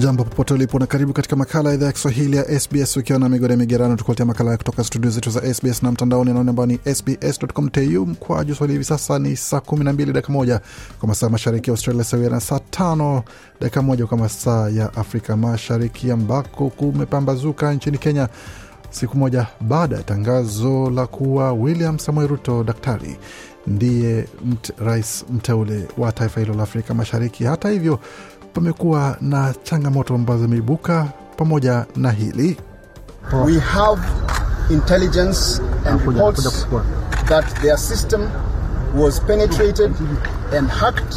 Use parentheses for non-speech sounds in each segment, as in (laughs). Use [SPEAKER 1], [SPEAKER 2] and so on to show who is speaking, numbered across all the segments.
[SPEAKER 1] Jambo popote ulipo na karibu katika makala ya idhaa ya Kiswahili ya SBS ukiwa na migode migerano, tukuletea makala kutoka studio zetu za SBS na mtandaoni anaone ambao ni sbs.com.au mkwaju swahili. Hivi sasa ni saa 12 dakika moja kwa masaa mashariki ya Australia, sawia na saa tano dakika moja kwa masaa ya Afrika Mashariki, ambako kumepambazuka nchini Kenya siku moja baada ya tangazo la kuwa William Samoei Ruto daktari ndiye mt, rais mteule wa taifa hilo la Afrika Mashariki. Hata hivyo pamekuwa na changamoto ambazo zimeibuka pamoja na hili
[SPEAKER 2] We have intelligence and reports that their system was penetrated and hacked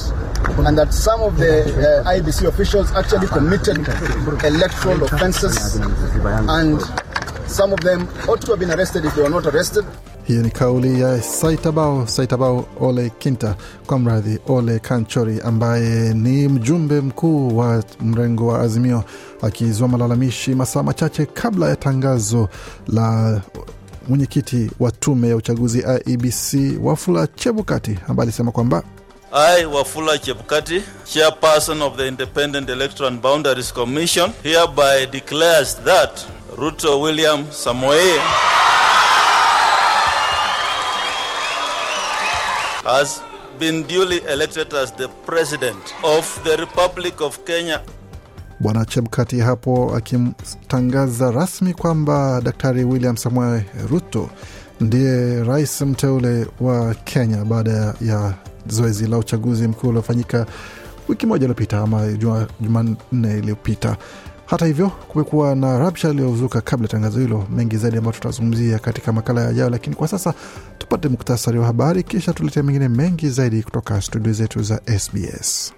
[SPEAKER 2] and that some of the uh, IBC officials actually committed electoral offenses and some of them ought to have been arrested if they were not arrested.
[SPEAKER 1] Hiyo ni kauli ya Saitabao Saitabao Ole Kinta, kwa mradhi Ole Kanchori, ambaye ni mjumbe mkuu wa mrengo wa Azimio, akizua malalamishi masaa machache kabla ya tangazo la mwenyekiti wa tume ya uchaguzi IEBC Wafula Chebukati, ambaye alisema kwamba
[SPEAKER 3] I, Wafula Chebukati, chairperson of the Independent Electoral and Boundaries Commission, hereby declares that Ruto William Samoei has been duly elected as the President of the Republic of Kenya
[SPEAKER 1] Bwana Chebukati hapo akimtangaza rasmi kwamba Daktari William Samoei Ruto ndiye rais mteule wa Kenya baada ya, ya zoezi la uchaguzi mkuu uliofanyika wiki moja iliyopita ama Jumanne iliyopita. Hata hivyo kumekuwa na rabsha iliyozuka kabla ya tangazo hilo, mengi zaidi ambayo tutazungumzia katika makala yajayo, lakini kwa sasa tupate muktasari wa habari, kisha tuletea mengine mengi zaidi kutoka studio zetu za SBS.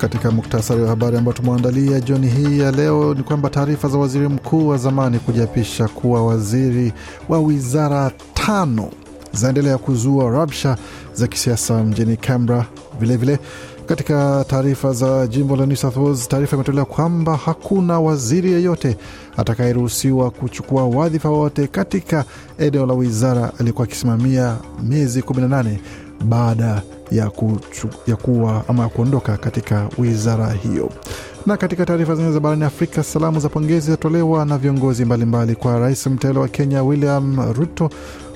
[SPEAKER 1] Katika muktasari wa habari ambao tumeandalia jioni hii ya leo ni kwamba taarifa za waziri mkuu wa zamani kujiapisha kuwa waziri wa wizara tano zaendelea kuzua rabsha za kisiasa mjini Canberra. Vilevile katika taarifa za jimbo la New South Wales, taarifa imetolewa kwamba hakuna waziri yeyote atakayeruhusiwa kuchukua wadhifa wote katika eneo la wizara aliyekuwa akisimamia miezi 18 baada ya, kuchu, ya kuwa ama ya kuondoka katika wizara hiyo. Na katika taarifa zingine za barani Afrika, salamu za pongezi zatolewa na viongozi mbalimbali kwa rais mteule wa Kenya William Ruto,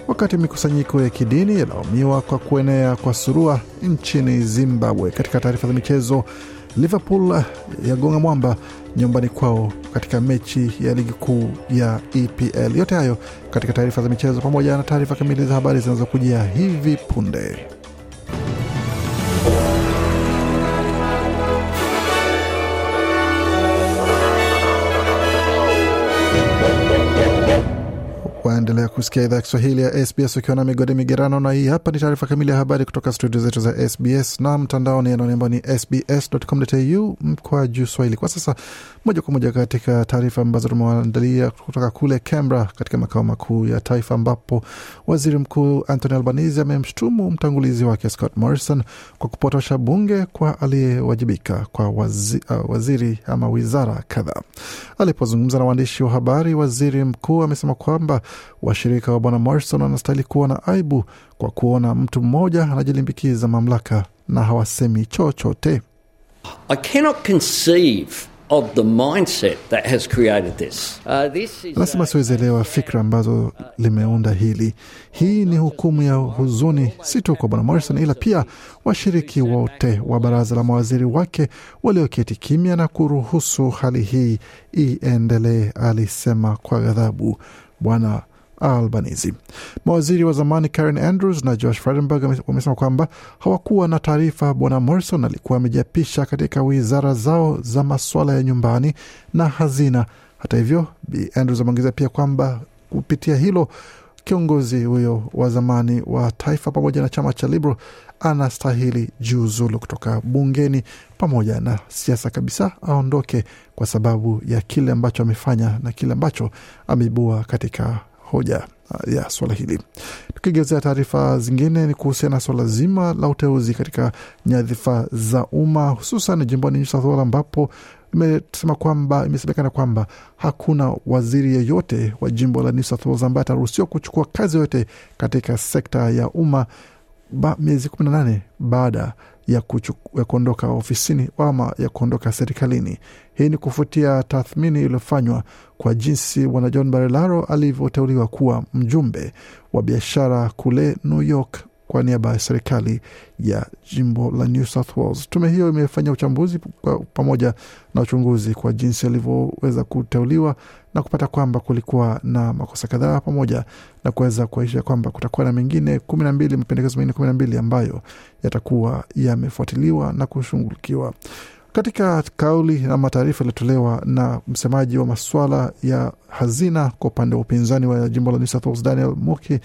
[SPEAKER 1] wakati mikusanyiko ya kidini yalaumiwa kwa kuenea kwa surua nchini Zimbabwe. Katika taarifa za michezo, Liverpool yagonga mwamba nyumbani kwao katika mechi ya ligi kuu ya EPL. Yote hayo katika taarifa za michezo, pamoja na taarifa kamili za habari zinazokujia hivi punde. Waendelea kusikia idhaa Kiswahili ya SBS ukiwa na migode migerano, na hii hapa ni taarifa kamili ya habari kutoka studio zetu za SBS na mtandaoni anaone ambao ni sbs.com.au mkwa juu swahili. Kwa sasa moja kwa moja katika taarifa ambazo tumewaandalia kutoka kule Canberra, katika makao makuu ya taifa, ambapo waziri mkuu Anthony Albanese amemshutumu mtangulizi wake Scott Morrison kwa kupotosha bunge kwa aliyewajibika kwa wazi, uh, waziri ama wizara kadhaa. Alipozungumza na waandishi wa habari, waziri mkuu amesema kwamba washirika wa bwana Morrison wanastahili kuwa na aibu kwa kuona mtu mmoja anajilimbikiza mamlaka na hawasemi chochote.
[SPEAKER 4] I cannot conceive of the mindset that has created this. Uh, this is
[SPEAKER 1] Anasema siwezielewa fikra ambazo limeunda hili. Hii ni hukumu ya huzuni, si tu kwa bwana Morrison, ila pia washiriki wote wa baraza la mawaziri wake walioketi kimya na kuruhusu hali hii iendelee, alisema kwa ghadhabu bwana Albanese. Mawaziri wa zamani Karen Andrews na Josh Frydenberg wamesema kwamba hawakuwa na taarifa bwana Morrison alikuwa amejiapisha katika wizara zao za masuala ya nyumbani na hazina. Hata hivyo, Bi Andrews ameongeza pia kwamba kupitia hilo kiongozi huyo wa zamani wa taifa pamoja na chama cha Liberal anastahili jiuzulu kutoka bungeni pamoja na siasa kabisa, aondoke kwa sababu ya kile ambacho amefanya na kile ambacho ameibua katika hoja ya swala hili. Tukigezea taarifa zingine ni kuhusiana na swala zima la uteuzi katika nyadhifa za umma hususan jimboni New South Wales ambapo imesema kwamba imesemekana kwamba hakuna waziri yeyote wa jimbo la New South Wales ambaye ataruhusiwa kuchukua kazi yoyote katika sekta ya umma ba, miezi kumi na nane baada ya, ya kuondoka ofisini ama ya kuondoka serikalini. Hii ni kufuatia tathmini iliyofanywa kwa jinsi bwana John Barilaro alivyoteuliwa kuwa mjumbe wa biashara kule New York kwa niaba ya serikali ya jimbo la New South Wales. Tume hiyo imefanya uchambuzi pamoja na uchunguzi kwa jinsi alivyoweza kuteuliwa na kupata kwamba kulikuwa na makosa kadhaa pamoja na kuweza kuaisha kwamba kutakuwa na mengine kumi na mbili mapendekezo mengine kumi na mbili ambayo yatakuwa yamefuatiliwa na kushughulikiwa. Katika kauli ama taarifa iliyotolewa na msemaji wa masuala ya hazina kwa upande wa upinzani wa jimbo la New South Wales, Daniel Muki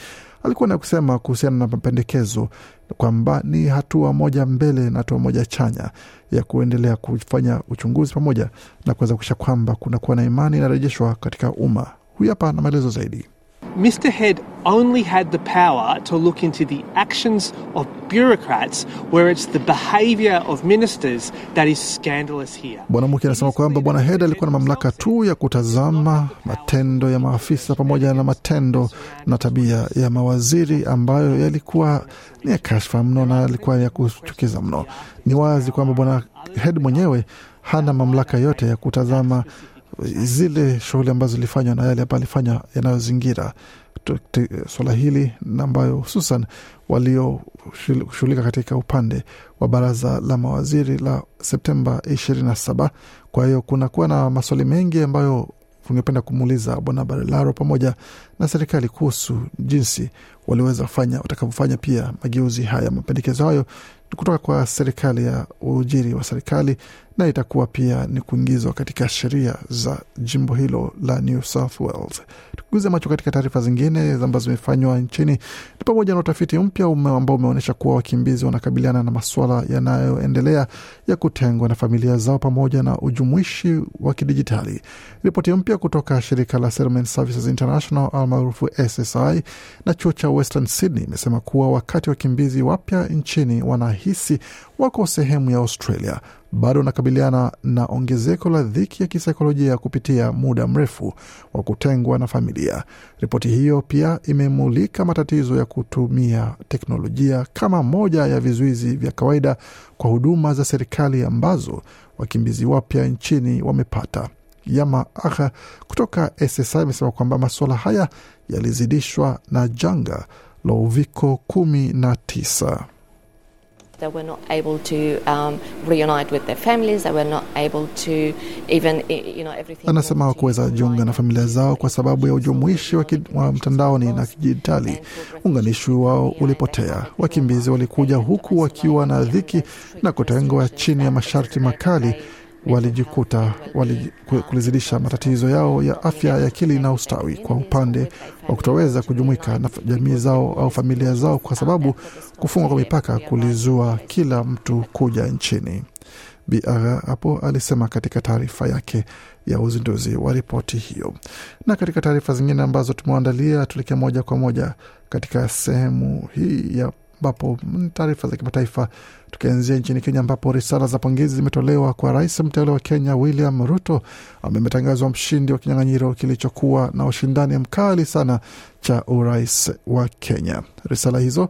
[SPEAKER 1] alikuwa na kusema kuhusiana na mapendekezo kwamba ni hatua moja mbele na hatua moja chanya ya kuendelea kufanya uchunguzi pamoja na kuweza kuisha kwamba kunakuwa na imani inarejeshwa katika umma. Huyu hapa na maelezo zaidi.
[SPEAKER 5] Mr Head only had the power to look into the actions of bureaucrats where it's the behavior of ministers that is scandalous here.
[SPEAKER 1] Bwana Muki anasema kwamba Bwana Head alikuwa na mamlaka tu ya kutazama matendo ya maafisa pamoja na matendo na tabia ya mawaziri ambayo yalikuwa ni ya kashfa mno na yalikuwa ya kuchukiza mno. Ni wazi kwamba Bwana hed mwenyewe hana mamlaka yote ya kutazama zile shughuli ambazo zilifanywa na yale ambayo alifanya yanayozingira swala hili na ambayo hususan walioshughulika katika upande wa baraza la mawaziri la Septemba ishirini na saba. Kwa hiyo kunakuwa na maswali mengi ambayo tungependa kumuuliza Bwana Barilaro pamoja na serikali kuhusu jinsi waliweza fanya watakavyofanya pia mageuzi haya. Mapendekezo hayo kutoka kwa serikali ya uajiri wa serikali na itakuwa pia ni kuingizwa katika sheria za jimbo hilo la New South Wales. Tukuguze macho katika taarifa zingine ambazo zimefanywa nchini ni pamoja na utafiti mpya ambao umeonyesha kuwa wakimbizi wanakabiliana na masuala yanayoendelea ya kutengwa na familia zao pamoja na ujumuishi wa kidijitali. Ripoti mpya kutoka shirika la Settlement Services International almaarufu SSI na chuo cha Western Sydney imesema kuwa wakati wakimbizi wapya nchini wanahisi wako sehemu ya Australia bado wanakabiliana na ongezeko la dhiki ya kisaikolojia kupitia muda mrefu wa kutengwa na familia. Ripoti hiyo pia imemulika matatizo ya kutumia teknolojia kama moja ya vizuizi vya kawaida kwa huduma za serikali ambazo wakimbizi wapya nchini wamepata. Yama Agha kutoka SSI amesema kwamba masuala haya yalizidishwa na janga la uviko kumi na tisa.
[SPEAKER 6] They were not able to um, reunite with their families. They were not able to even, you know, everything.
[SPEAKER 1] Anasema hawakuweza jiunga na familia zao kwa sababu ya ujumuishi wa, wa mtandaoni na kidijitali. Uunganishi wao ulipotea. Wakimbizi walikuja huku wakiwa na dhiki na kutengwa chini ya masharti makali walijikuta wali, kulizidisha matatizo yao ya afya ya akili na ustawi, kwa upande wa kutoweza kujumuika na jamii zao au familia zao, kwa sababu kufungwa kwa mipaka kulizua kila mtu kuja nchini. Biara hapo alisema katika taarifa yake ya uzinduzi wa ripoti hiyo. Na katika taarifa zingine ambazo tumeandalia, tuelekea moja kwa moja katika sehemu hii ya ambapo taarifa za kimataifa tukianzia nchini Kenya ambapo risala za pongezi zimetolewa kwa rais mteule wa Kenya William Ruto ambaye ametangazwa mshindi wa kinyang'anyiro kilichokuwa na ushindani mkali sana cha urais wa Kenya. Risala hizo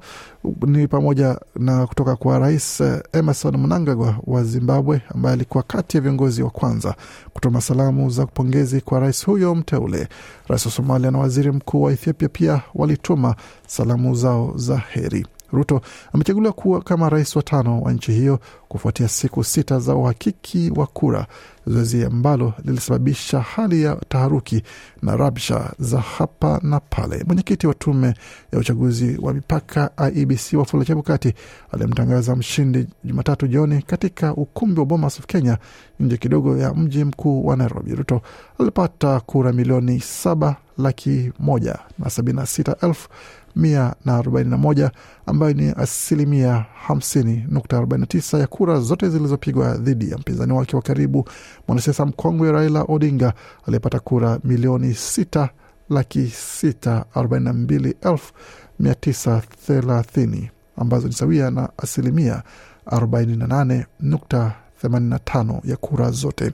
[SPEAKER 1] ni pamoja na kutoka kwa rais Emerson Mnangagwa wa Zimbabwe ambaye alikuwa kati ya viongozi wa kwanza kutuma salamu za pongezi kwa rais huyo mteule. Rais wa Somalia na waziri mkuu wa Ethiopia pia walituma salamu zao za heri. Ruto amechaguliwa kuwa kama rais wa tano wa nchi hiyo kufuatia siku sita za uhakiki wa kura, zoezi ambalo lilisababisha hali ya taharuki na rabsha za hapa na pale. Mwenyekiti wa tume ya uchaguzi wa mipaka IEBC Wafula Chebukati alimtangaza mshindi Jumatatu jioni katika ukumbi wa Bomas of Kenya, nje kidogo ya mji mkuu wa Nairobi. Ruto alipata kura milioni saba laki moja na sabini na sita elfu mia na arobaini na moja ambayo ni asilimia hamsini nukta arobaini na tisa ya kura zote zilizopigwa dhidi ya mpinzani wake wa karibu mwanasiasa mkongwe Raila Odinga aliyepata kura milioni sita laki sita arobaini na mbili elfu mia tisa thelathini ambazo ni sawia na asilimia arobaini na nane nukta themanini na tano ya kura zote.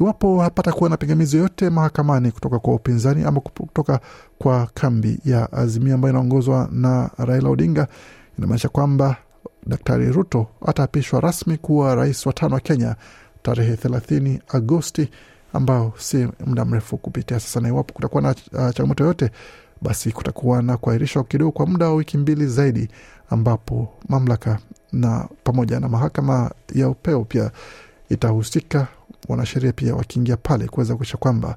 [SPEAKER 1] Iwapo hapata kuwa na pingamizi yoyote mahakamani kutoka kwa upinzani ama kutoka kwa kambi ya Azimio ambayo inaongozwa na Raila Odinga, inamaanisha kwamba Daktari Ruto ataapishwa rasmi kuwa rais wa tano wa Kenya tarehe 30 Agosti, ambao si muda mrefu kupitia sasa. Na iwapo kutakuwa na uh, changamoto yoyote, basi kutakuwa na kuahirishwa kidogo kwa muda wa wiki mbili zaidi, ambapo mamlaka na pamoja na mahakama ya upeo pia itahusika wanasheria pia wakiingia pale kuweza kuisha kwamba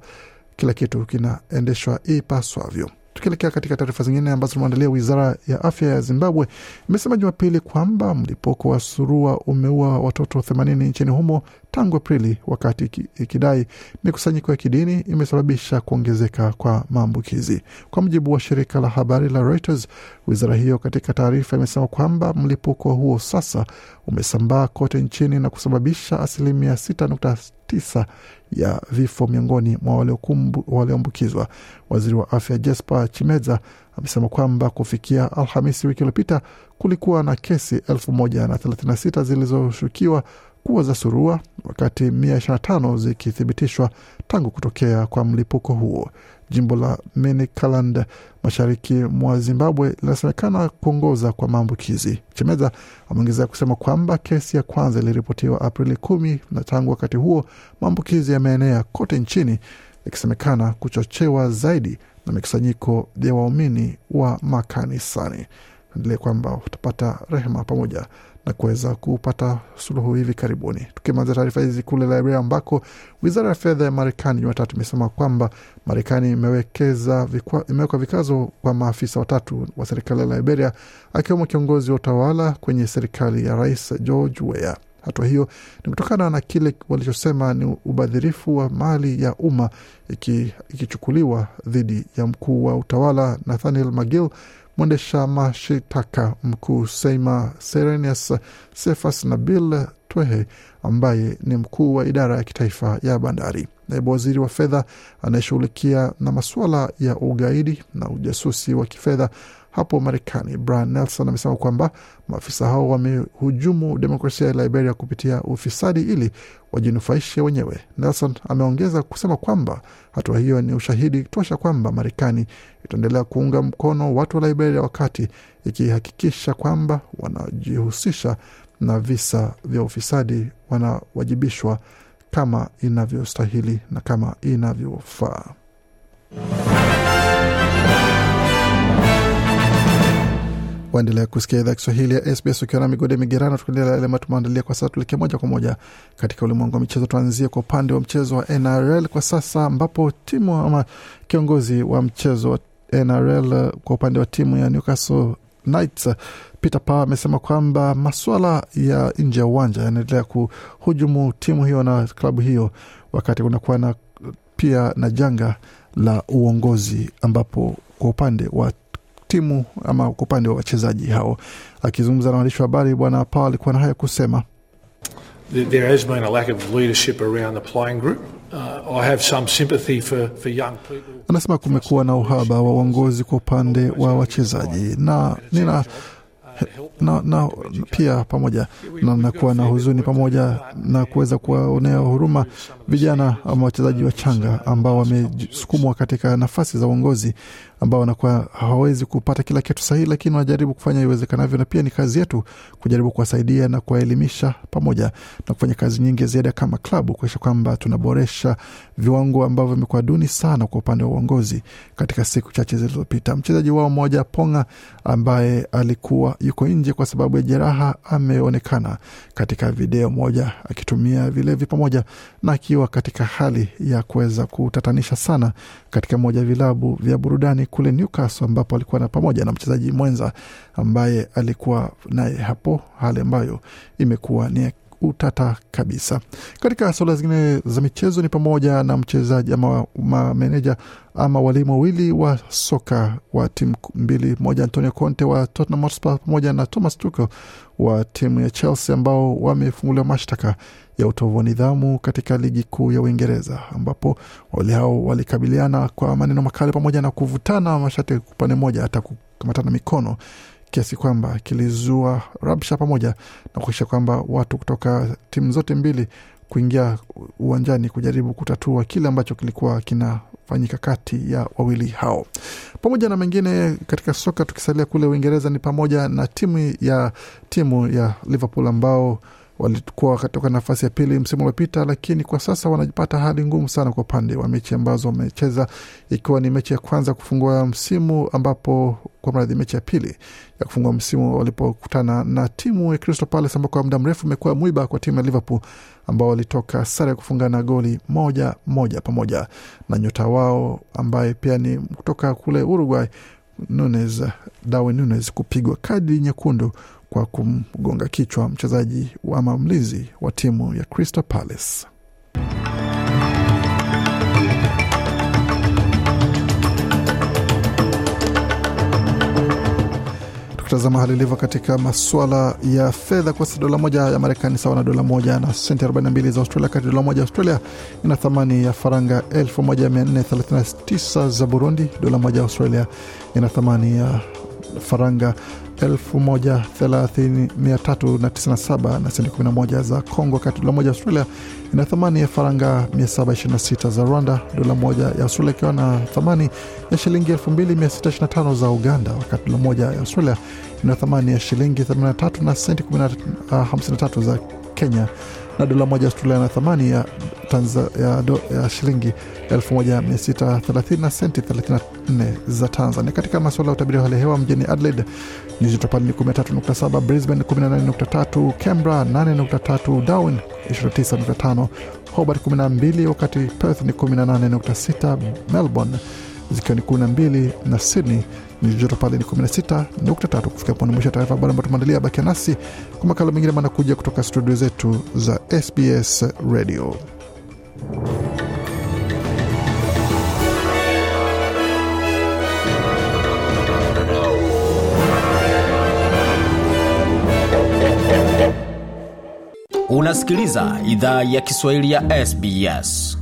[SPEAKER 1] kila kitu kinaendeshwa ipaswavyo. Tukielekea katika taarifa zingine ambazo tumeandalia, wizara ya afya ya Zimbabwe imesema Jumapili kwamba mlipuko wa surua umeua watoto 80 nchini humo tangu Aprili, wakati ikidai mikusanyiko ya kidini imesababisha kuongezeka kwa maambukizi. Kwa mujibu wa shirika la habari la Reuters, wizara hiyo katika taarifa imesema kwamba mlipuko huo sasa umesambaa kote nchini na kusababisha asilimia 6.9 ya vifo miongoni mwa walioambukizwa. Waziri wa afya Jesper Chimedza amesema kwamba kufikia Alhamisi wiki iliyopita kulikuwa na kesi 1036 zilizoshukiwa kuwa za surua, wakati 125 zikithibitishwa tangu kutokea kwa mlipuko huo. Jimbo la Manicaland mashariki mwa Zimbabwe linasemekana kuongoza kwa maambukizi. Chemeza ameongezea kusema kwamba kesi ya kwanza iliripotiwa Aprili kumi na tangu wakati huo maambukizi yameenea kote nchini, yakisemekana kuchochewa zaidi na mikusanyiko ya waumini wa makanisani. Endelee kwamba utapata rehema pamoja na kuweza kupata suluhu hivi karibuni. Tukimaliza taarifa hizi kule Liberia, ambako wizara ya fedha ya Marekani Jumatatu imesema kwamba Marekani imewekeza imeweka vikazo kwa maafisa watatu wa serikali ya Liberia, akiwemo kiongozi wa utawala kwenye serikali ya Rais George Weah. Hatua hiyo ni kutokana na kile walichosema ni ubadhirifu wa mali ya umma ikichukuliwa dhidi ya mkuu wa utawala Nathaniel Magill mwendesha mashitaka mkuu Seima Serenius Sefas na Bill Twehe ambaye ni mkuu wa idara ya kitaifa ya bandari. Naibu waziri wa fedha anayeshughulikia na masuala ya ugaidi na ujasusi wa kifedha hapo Marekani, Brian Nelson amesema kwamba maafisa hao wamehujumu demokrasia ya Liberia kupitia ufisadi ili wajinufaishe wenyewe. Nelson ameongeza kusema kwamba hatua hiyo ni ushahidi tosha kwamba Marekani itaendelea kuunga mkono watu wa Liberia wakati ikihakikisha kwamba wanajihusisha na visa vya ufisadi wanawajibishwa kama inavyostahili na kama inavyofaa. Waendelea kusikia idhaa Kiswahili ya SBS ukiwa na migode migerano, tukiendelea yale ambayo tumeandalia kwa sasa. Tuelekee moja kwa moja katika ulimwengu wa michezo. Tuanzie kwa upande wa mchezo wa NRL kwa sasa, ambapo timu ama kiongozi wa mchezo wa NRL kwa upande wa timu ya Newcastle Knights Peter Power amesema kwamba maswala ya nje ya uwanja yanaendelea kuhujumu timu hiyo na klabu hiyo, wakati kunakuwa na pia na janga la uongozi, ambapo kwa upande wa timu ama kwa upande wa wachezaji hao. Akizungumza na waandishi wa habari, Bwana Power alikuwa na haya kusema.
[SPEAKER 7] There has been a lack of leadership around the playing group. Uh, I have some sympathy for, for young people.
[SPEAKER 1] Anasema kumekuwa na uhaba wa uongozi kwa upande wa wachezaji na nina na, na pia pamoja na nakuwa na huzuni pamoja na kuweza kuwaonea huruma vijana ama wachezaji wachanga ambao wamesukumwa katika nafasi za uongozi ambao wanakuwa hawawezi kupata kila kitu sahihi, lakini wanajaribu kufanya iwezekanavyo, na pia ni kazi yetu kujaribu kuwasaidia na kuwaelimisha pamoja na kufanya kazi nyingi ziada kama klabu kuakisha kwamba tunaboresha viwango ambavyo vimekuwa duni sana kwa upande wa uongozi katika siku chache zilizopita. Mchezaji wao mmoja Ponga ambaye alikuwa yuko nje kwa sababu ya jeraha ameonekana katika video moja akitumia vilevi pamoja na akiwa katika hali ya kuweza kutatanisha sana katika moja ya vilabu vya burudani kule Newcastle, ambapo alikuwa na pamoja na mchezaji mwenza ambaye alikuwa naye hapo, hali ambayo imekuwa ni utata kabisa. Katika suala zingine za michezo ni pamoja na mchezaji ama mameneja ama walimu wawili wa soka wa timu mbili, moja Antonio Conte wa Tottenham Hotspur pamoja na Thomas Tuchel wa timu ya Chelsea ambao wamefunguliwa mashtaka ya utovu wa nidhamu katika ligi kuu ya Uingereza, ambapo wawili hao walikabiliana kwa maneno makali pamoja na kuvutana mashati upande mmoja hata kukamatana mikono kiasi kwamba kilizua rabsha pamoja na kuakisha kwamba watu kutoka timu zote mbili kuingia uwanjani kujaribu kutatua kile ambacho kilikuwa kinafanyika kati ya wawili hao. Pamoja na mengine katika soka, tukisalia kule Uingereza ni pamoja na timu ya timu ya Liverpool ambao walikuwa katika nafasi ya pili msimu uliopita, lakini kwa sasa wanajipata hali ngumu sana kwa upande wa mechi ambazo wamecheza, ikiwa ni mechi ya kwanza kufungua msimu, ambapo kwa mradhi, mechi ya pili ya kufungua msimu walipokutana na timu ya Crystal Palace ambao kwa muda mrefu imekuwa mwiba kwa timu ya Liverpool ambao walitoka sare ya kufungana goli moja moja pamoja na nyota wao ambaye pia ni kutoka kule Uruguay Nunes, Darwin Nunes kupigwa kadi nyekundu kwa kumgonga kichwa mchezaji wa mlinzi wa timu ya Crystal Palace. Tukitazama hali ilivyo katika masuala ya fedha, kwa sasa dola moja ya Marekani sawa na dola moja na senti 42 za Australia, kati dola moja ya Australia ina thamani ya faranga 1439 za Burundi. Dola moja ya Australia ina thamani ya faranga 1397 na senti 11 za Congo, wakati dola moja ya Australia ina thamani ya faranga 726 za Rwanda, dola moja ya Australia ikiwa na thamani ya shilingi 2625 za Uganda, wakati dola moja ya Australia ina thamani ya shilingi 83 na senti 53 za Kenya na dola moja Australia na thamani ya, tanza, ya, do, ya shilingi 1630 na senti 34 za Tanzania. Katika masuala ya utabiri wa hali ya hewa mjini Adelaide nyuzi joto pale ni 13.7, Brisbane 18.3, Canberra 8.3, Darwin 29.5, Hobart 12, wakati Perth ni 18.6, Melbourne zikiwa ni 12 na Sydney nyuzi joto pale ni 16.3. Kufika poni mwisho ya taarifa habari ambayo tumeandalia. Bakia nasi kwa makala mengine manakuja kutoka studio zetu za SBS Radio.
[SPEAKER 8] Unasikiliza idhaa ya Kiswahili ya SBS.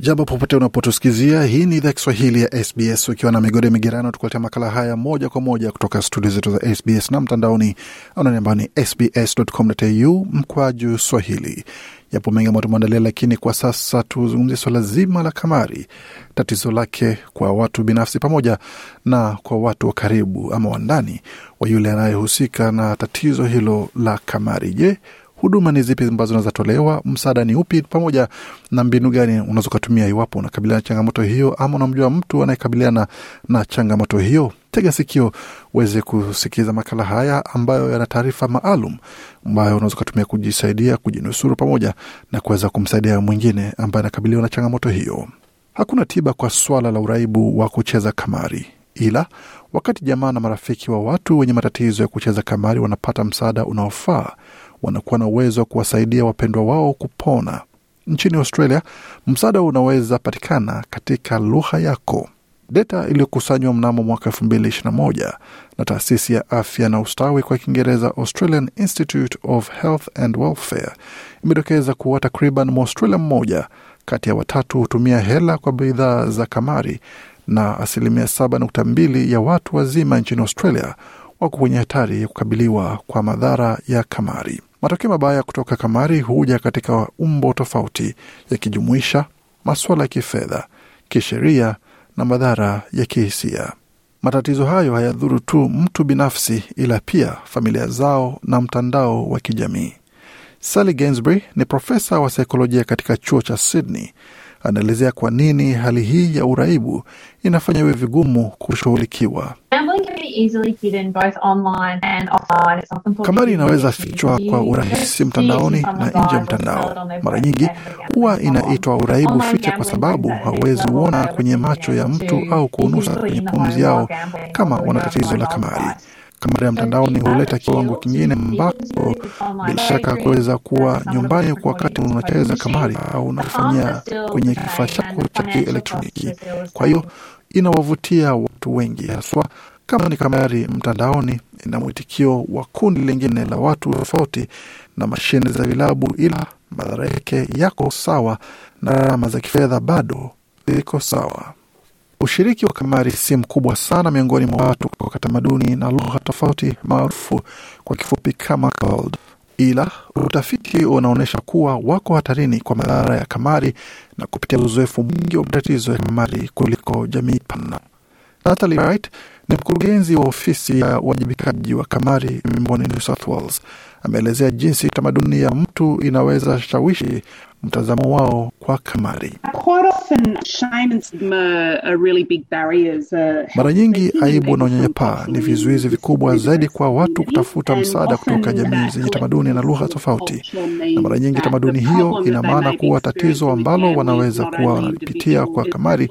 [SPEAKER 1] Jambo popote unapotusikizia, hii ni idhaa Kiswahili ya SBS ukiwa na migode migerano, tukuletea makala haya moja kwa moja kutoka studio zetu za SBS na mtandaoni anani ambao ni sbs.com.au mkwaju swahili. Yapo mengi ambayo tumeandalia, lakini kwa sasa tuzungumzie swala zima la kamari, tatizo lake kwa watu binafsi pamoja na kwa watu wa karibu ama wandani wa yule anayehusika na tatizo hilo la kamari. Je, huduma ni zipi ambazo zinaweza Msaada ni upi? Pamoja na mbinu gani unaweza ukatumia iwapo unakabiliana na changamoto hiyo, ama unamjua mtu anayekabiliana na changamoto hiyo? Tega sikio uweze kusikiliza makala haya ambayo yana taarifa maalum ambayo unaweza ukatumia kujisaidia, kujinusuru, pamoja na kuweza kumsaidia mwingine ambaye anakabiliwa na changamoto hiyo. Hakuna tiba kwa swala la uraibu wa kucheza kamari, ila wakati jamaa na marafiki wa watu wenye matatizo ya kucheza kamari wanapata msaada unaofaa wanakuwa na uwezo wa kuwasaidia wapendwa wao kupona. Nchini Australia, msaada unaweza patikana katika lugha yako. Data iliyokusanywa mnamo mwaka elfu mbili ishirini na taasisi ya afya na ustawi kwa Kiingereza, Australian Institute of Health and Welfare, imedokeza kuwa takriban Mwaustralia mmoja kati ya watatu hutumia hela kwa bidhaa za kamari na asilimia saba nukta mbili ya watu wazima nchini Australia wako kwenye hatari ya kukabiliwa kwa madhara ya kamari. Matokeo mabaya kutoka kamari huja katika umbo tofauti, yakijumuisha masuala ya kifedha, kisheria na madhara ya kihisia. Matatizo hayo hayadhuru tu mtu binafsi, ila pia familia zao na mtandao wa kijamii. Sally Gainsbury ni profesa wa saikolojia katika chuo cha Sydney. Anaelezea kwa nini hali hii ya uraibu inafanya iwe vigumu kushughulikiwa. Kamari inaweza fichwa kwa urahisi mtandaoni na nje ya mtandao. Mara nyingi huwa inaitwa uraibu ficha kwa sababu hauwezi uona kwenye macho ya mtu au kuunusa kwenye pumzi yao kama wana tatizo la kamari. Kamari ya mtandaoni huleta kiwango kingine ambapo bila shaka kuweza kuwa nyumbani kwa wakati unacheza kamari au unafanyia kwenye kifaa chako cha kielektroniki. Kwa hiyo inawavutia watu wengi haswa kama ni kamari mtandaoni, ina mwitikio wa kundi lingine la watu tofauti na mashine za vilabu, ila madhara yake yako sawa na gharama za kifedha bado ziko sawa. Ushiriki wa kamari si mkubwa sana miongoni mwa watu kutoka tamaduni na lugha tofauti maarufu kwa kifupi kama CALD, ila utafiti unaonyesha kuwa wako hatarini kwa madhara ya kamari na kupitia uzoefu mwingi wa matatizo ya kamari kuliko jamii pana. Natalie Wright ni mkurugenzi wa ofisi ya uwajibikaji wa kamari jimboni New South Wales. Ameelezea jinsi tamaduni ya mtu inaweza shawishi mtazamo wao kwa kamari. Mara nyingi aibu na unyanyapaa ni vizuizi vikubwa zaidi kwa watu kutafuta msaada kutoka jamii zenye tamaduni na lugha tofauti, na mara nyingi tamaduni hiyo ina maana kuwa tatizo ambalo wanaweza kuwa wanalipitia kwa kamari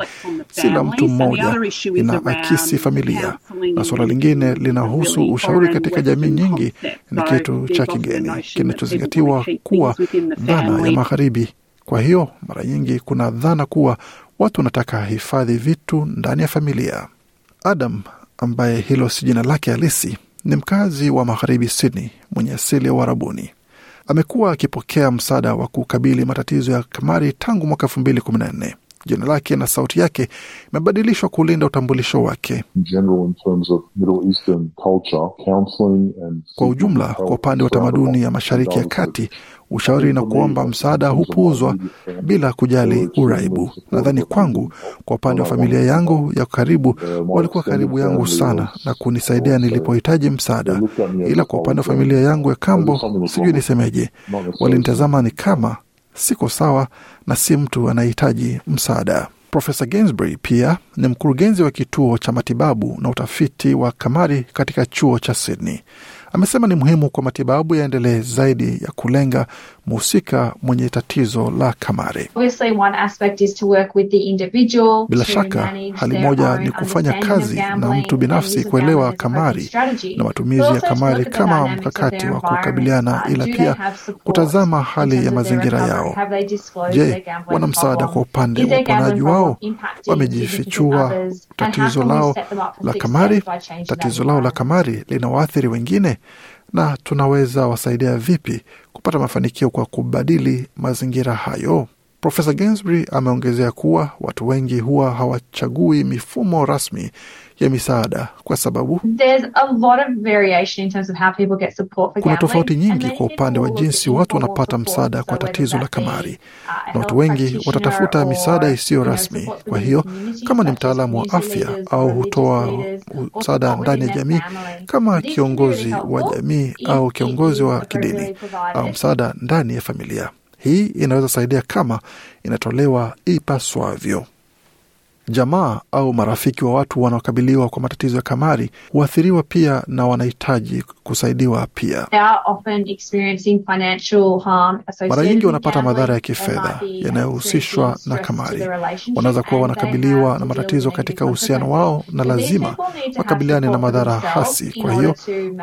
[SPEAKER 1] si la mtu mmoja, ina akisi familia, na suala lingine linahusu ushauri katika jamii nyingi ni kitu cha kigeni kinachozingatiwa kuwa dhana ya magharibi. Kwa hiyo mara nyingi kuna dhana kuwa watu wanataka hifadhi vitu ndani ya familia. Adam ambaye hilo si jina lake halisi ni mkazi wa magharibi Sydney mwenye asili ya Uarabuni. Amekuwa akipokea msaada wa kukabili matatizo ya kamari tangu mwaka elfu mbili kumi na nne. Jina lake na sauti yake imebadilishwa kulinda utambulisho wake. Kwa ujumla, kwa upande wa tamaduni ya Mashariki ya Kati, ushauri na kuomba msaada hupuuzwa bila kujali uraibu. Nadhani kwangu, kwa upande wa familia yangu ya karibu, walikuwa karibu yangu sana na kunisaidia nilipohitaji msaada, ila kwa upande wa familia yangu ya kambo, sijui nisemeje, walinitazama ni kama siko sawa na si mtu anayehitaji msaada. Profesa Gainsbury pia ni mkurugenzi wa kituo cha matibabu na utafiti wa kamari katika chuo cha Sydney. Amesema ni muhimu kwa matibabu yaendelee zaidi ya kulenga mhusika mwenye tatizo la kamari. Bila shaka, hali moja ni kufanya kazi na mtu binafsi kuelewa kamari na matumizi ya kamari kama mkakati wa kukabiliana, ila pia kutazama hali ya mazingira yao. Je, wana msaada kwa upande wa uponaji wao? Wamejifichua tatizo lao la kamari? Tatizo lao la kamari linawaathiri wengine na tunaweza wasaidia vipi kupata mafanikio kwa kubadili mazingira hayo? Profesa Gainsbury ameongezea kuwa watu wengi huwa hawachagui mifumo rasmi ya misaada kwa sababu kuna tofauti nyingi kwa upande wa jinsi watu wanapata msaada kwa tatizo la kamari, na watu wengi watatafuta misaada isiyo rasmi. Kwa hiyo kama ni mtaalamu wa afya au hutoa msaada ndani ya jamii, kama kiongozi wa jamii au kiongozi wa kidini, au msaada ndani ya familia, hii inaweza saidia kama inatolewa ipaswavyo. Jamaa au marafiki wa watu wanaokabiliwa kwa matatizo ya kamari huathiriwa pia na wanahitaji kusaidiwa pia. Mara nyingi wanapata madhara ya kifedha yanayohusishwa na kamari. Wanaweza kuwa wanakabiliwa na matatizo katika uhusiano wao na lazima wakabiliane na madhara hasi. Kwa hiyo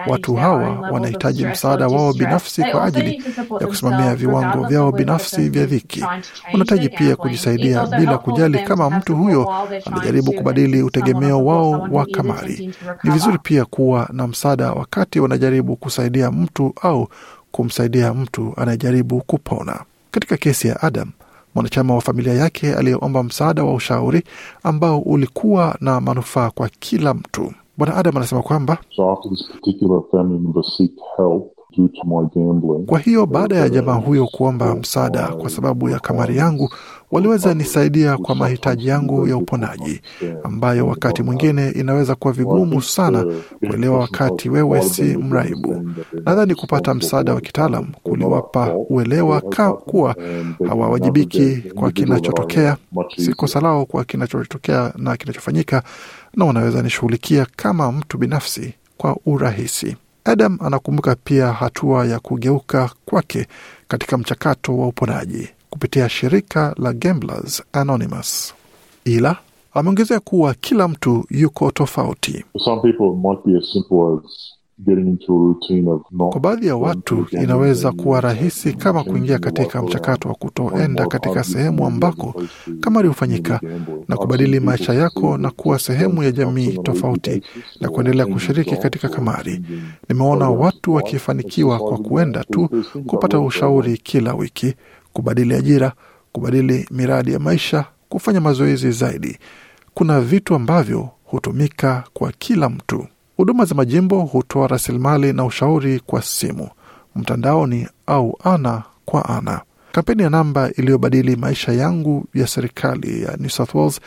[SPEAKER 1] watu hawa wanahitaji msaada wao binafsi kwa ajili ya kusimamia viwango vyao binafsi vya dhiki. Wanahitaji pia kujisaidia bila kujali kama mtu huyo anajaribu kubadili utegemeo wao wa kamari. Ni vizuri pia kuwa na msaada wakati wanajaribu kusaidia mtu au kumsaidia mtu anayejaribu kupona. Katika kesi ya Adam, mwanachama wa familia yake aliyeomba msaada wa ushauri ambao ulikuwa na manufaa kwa kila mtu. Bwana Adam anasema kwamba Kwa hiyo baada ya jamaa huyo kuomba msaada kwa sababu ya kamari yangu, waliweza nisaidia kwa mahitaji yangu ya uponaji, ambayo wakati mwingine inaweza kuwa vigumu sana kuelewa wakati wewe si mraibu. Nadhani kupata msaada wa kitaalam kuliwapa uelewa ka kuwa hawawajibiki kwa kinachotokea, si kosa lao kwa kinachotokea na kinachofanyika, na wanaweza nishughulikia kama mtu binafsi kwa urahisi. Adam anakumbuka pia hatua ya kugeuka kwake katika mchakato wa uponaji kupitia shirika la Gamblers Anonymous, ila ameongezea kuwa kila mtu yuko tofauti. Kwa baadhi ya watu inaweza kuwa rahisi kama kuingia katika mchakato wa kutoenda katika sehemu ambako kamari hufanyika na kubadili maisha yako na kuwa sehemu ya jamii tofauti na kuendelea kushiriki katika kamari. Nimeona watu wakifanikiwa kwa kuenda tu kupata ushauri kila wiki, kubadili ajira, kubadili miradi ya maisha, kufanya mazoezi zaidi. Kuna vitu ambavyo hutumika kwa kila mtu. Huduma za majimbo hutoa rasilimali na ushauri kwa simu, mtandaoni au ana kwa ana. Kampeni ya namba iliyobadili maisha yangu ya serikali ya New South Wales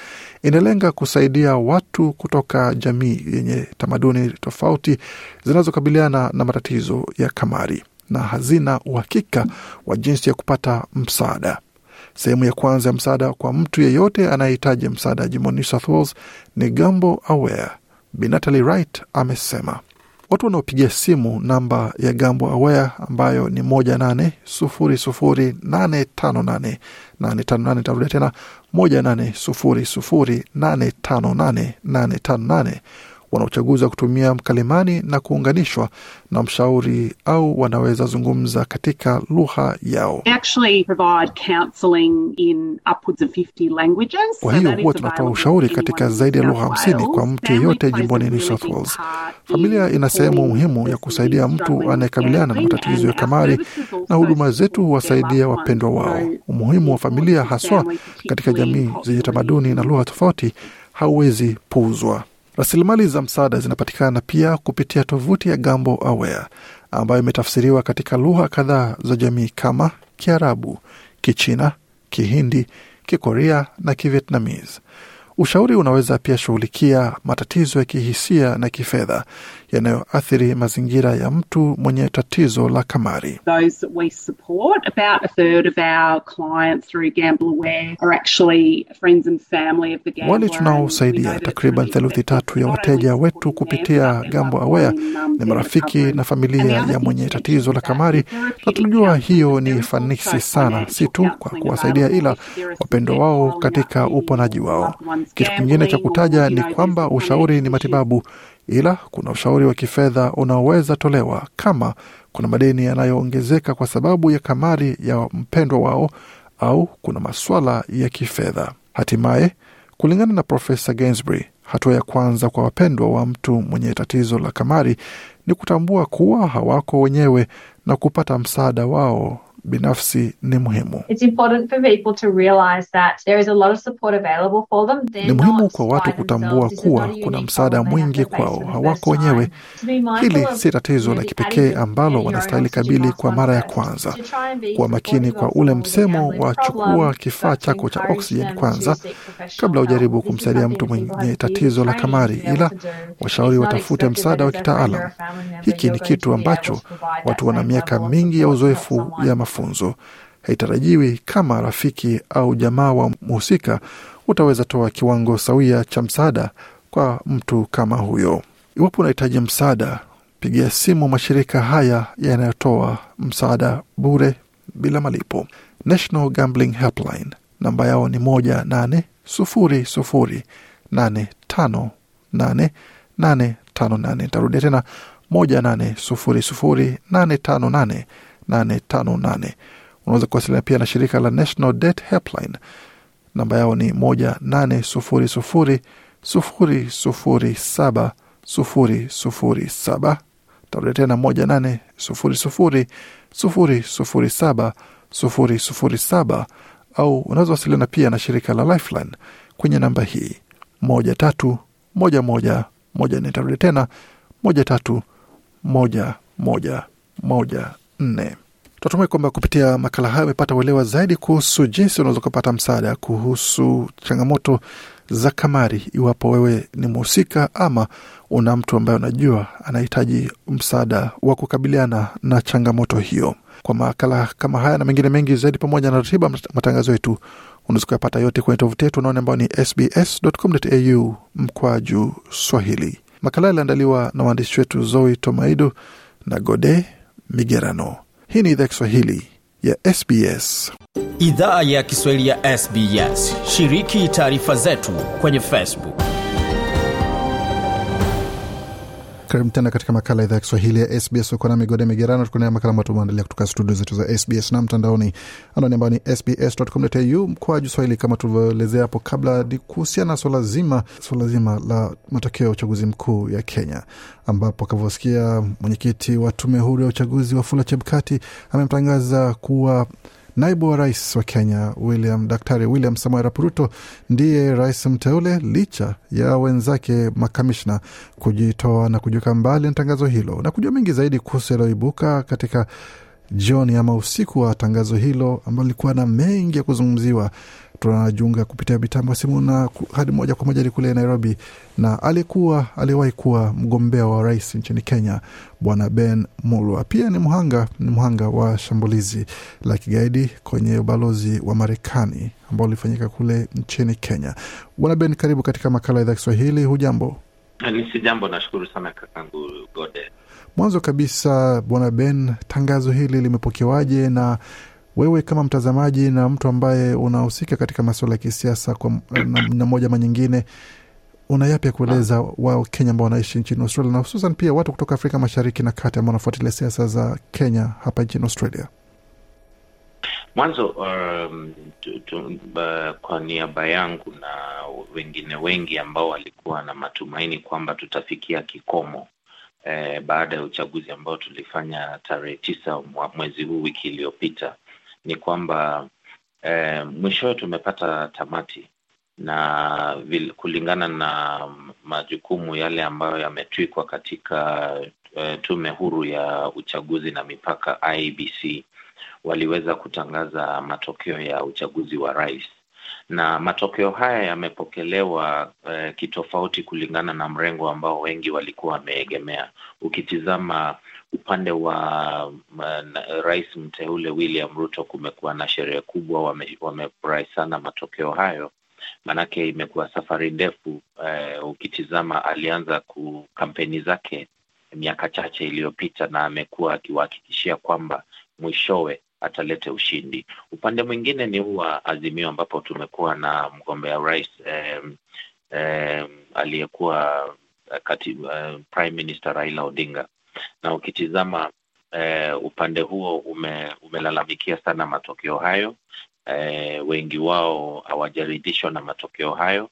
[SPEAKER 1] inalenga kusaidia watu kutoka jamii yenye tamaduni tofauti zinazokabiliana na matatizo ya kamari na hazina uhakika wa jinsi ya kupata msaada. Sehemu ya kwanza ya msaada kwa mtu yeyote anayehitaji msaada jimboni New South Wales ni Gambo Aware. Bi Natalie Wright amesema. Watu wanaopigia simu namba ya Gambo Aware ambayo ni moja nane sufuri sufuri nane tano nane nane tano nane tarudia tena moja nane sufuri sufuri nane tano nane nane tano nane wana uchaguzi wa kutumia mkalimani na kuunganishwa na mshauri au wanaweza zungumza katika lugha yao. Kwa hiyo huwa tunatoa ushauri katika zaidi ya lugha hamsini kwa mtu yeyote jimboni New South Wales. Familia ina sehemu muhimu ya kusaidia mtu anayekabiliana na matatizo ya kamari, na huduma zetu huwasaidia wapendwa wao. Umuhimu wa familia haswa katika jamii zenye tamaduni na lugha tofauti hauwezi puuzwa. Rasilimali za msaada zinapatikana pia kupitia tovuti ya Gambo Aware ambayo imetafsiriwa katika lugha kadhaa za jamii kama Kiarabu, Kichina, Kihindi, Kikorea na Kivietnamese. Ushauri unaweza pia shughulikia matatizo ya kihisia na kifedha yanayoathiri mazingira ya mtu mwenye tatizo la kamari. Wale tunaosaidia takriban theluthi tatu ya wateja wetu kupitia Gambo Aware ni marafiki na familia ya mwenye tatizo la kamari, na tunajua hiyo ni fanisi sana, si tu kwa kuwasaidia, ila wapendo wao katika uponaji wao. Kitu kingine cha kutaja ni kwamba ushauri ni matibabu, ila kuna ushauri wa kifedha unaoweza tolewa kama kuna madeni yanayoongezeka kwa sababu ya kamari ya mpendwa wao au kuna maswala ya kifedha. Hatimaye, kulingana na Profesa Gainsbury, hatua ya kwanza kwa wapendwa wa mtu mwenye tatizo la kamari ni kutambua kuwa hawako wenyewe na kupata msaada wao binafsi ni muhimu. Ni muhimu kwa watu kutambua kuwa kuna msaada mwingi kwao, hawako wenyewe. Hili si tatizo la kipekee ambalo wanastahili kabili kwa mara ya kwanza. Kuwa makini kwa ule msemo wa chukua kifaa chako cha oksijeni kwanza kabla ujaribu kumsaidia mtu mwenye tatizo la kamari, ila washauri watafute msaada wa kitaalam. Hiki ni kitu ambacho watu wana miaka mingi ya uzoefu ya mafunzo. Haitarajiwi kama rafiki au jamaa wa mhusika utaweza toa kiwango sawia cha msaada kwa mtu kama huyo. Iwapo unahitaji msaada, pigia simu mashirika haya yanayotoa msaada bure bila malipo. National Gambling Helpline, namba yao ni moja nane sufuri sufuri nane tano nane nane tano nane. Tarudia tena moja nane sufuri sufuri nane tano nane 858. Unaweza kuwasiliana pia na shirika la National Debt Helpline, namba yao ni 18000007007. Tarudia tena 18000007007 au unaweza wasiliana pia na shirika la Lifeline kwenye namba hii 131114. Tarudia tena 131114 nne. Tunatumai kwamba kupitia makala hayo amepata uelewa zaidi kuhusu jinsi unaweza ukapata msaada kuhusu changamoto za kamari, iwapo wewe ni mhusika ama una mtu ambaye unajua anahitaji msaada wa kukabiliana na changamoto hiyo. Kwa makala kama haya na mengine mengi zaidi, pamoja na ratiba matangazo yetu, unaweza kuyapata yote kwenye tovuti yetu unaone ambao ni sbs.com.au mkwaju Swahili. Makala yaliandaliwa na waandishi wetu Zoe Tomaido na Gode Migerano. Hii ni idhaa Kiswahili ya SBS.
[SPEAKER 8] Idhaa ya Kiswahili ya SBS. Shiriki taarifa zetu kwenye Facebook.
[SPEAKER 1] Karibu tena katika makala ya idhaa ya Kiswahili ya SBS. Uko na migode migerano, tukuendelea makala ambayo tumeandalia kutoka studio zetu za SBS na mtandaoni, anwani ambayo ni sbs.com.au mkoaju swahili. Kama tulivyoelezea hapo kabla, ni kuhusiana na swala zima swala zima la matokeo ya uchaguzi mkuu ya Kenya, ambapo akavyosikia mwenyekiti wa tume huru ya uchaguzi Wafula Chebukati amemtangaza kuwa naibu wa rais wa Kenya William Daktari William Samoei Arap Ruto ndiye rais mteule licha ya wenzake makamishna kujitoa na kujiweka mbali na tangazo hilo. Na kujua mengi zaidi kuhusu yaliyoibuka katika jioni ama usiku wa tangazo hilo ambalo lilikuwa na mengi ya kuzungumziwa, tunajiunga kupitia mitambo ya simu na hadi moja kwa moja ni kule Nairobi na aliyekuwa aliyewahi kuwa mgombea wa rais nchini Kenya Bwana Ben Mulwa, pia ni mhanga ni mhanga wa shambulizi la kigaidi kwenye ubalozi wa Marekani ambao ulifanyika kule nchini Kenya. Bwana Ben, karibu katika makala ya idhaa Kiswahili. Hujambo?
[SPEAKER 9] Ni si jambo, nashukuru sana kakangu Gode. Mwanzo
[SPEAKER 1] kabisa, Bwana Ben, tangazo hili limepokewaje na wewe kama mtazamaji na mtu ambaye unahusika katika masuala ya kisiasa kwa namna moja ama nyingine, una yapi ya kueleza wao Kenya ambao wanaishi nchini Australia na hususan pia watu kutoka Afrika Mashariki na Kati ambao wanafuatilia siasa za Kenya hapa nchini Australia?
[SPEAKER 9] Mwanzo um, tu, tu, uh, kwa niaba yangu na wengine wengi ambao walikuwa na matumaini kwamba tutafikia kikomo eh, baada ya uchaguzi ambao tulifanya tarehe tisa mwezi huu wiki iliyopita ni kwamba eh, mwishowe tumepata tamati na vil, kulingana na majukumu yale ambayo yametwikwa katika eh, tume huru ya uchaguzi na mipaka IEBC waliweza kutangaza matokeo ya uchaguzi wa rais na matokeo haya yamepokelewa eh, kitofauti kulingana na mrengo ambao wengi walikuwa wameegemea. Ukitizama upande wa uh, rais mteule William Ruto, kumekuwa na sherehe kubwa, wamefurahi wame sana matokeo hayo, maanake imekuwa safari ndefu. Uh, ukitizama alianza ku kampeni zake miaka chache iliyopita, na amekuwa akiwahakikishia kwamba mwishowe atalete ushindi. Upande mwingine ni huu wa Azimio, ambapo tumekuwa na mgombea urais eh, eh, aliyekuwa katibu, eh, Prime Minister Raila Odinga na ukitizama eh, upande huo ume, umelalamikia sana matokeo hayo. eh, wengi wao hawajaridhishwa na matokeo hayo,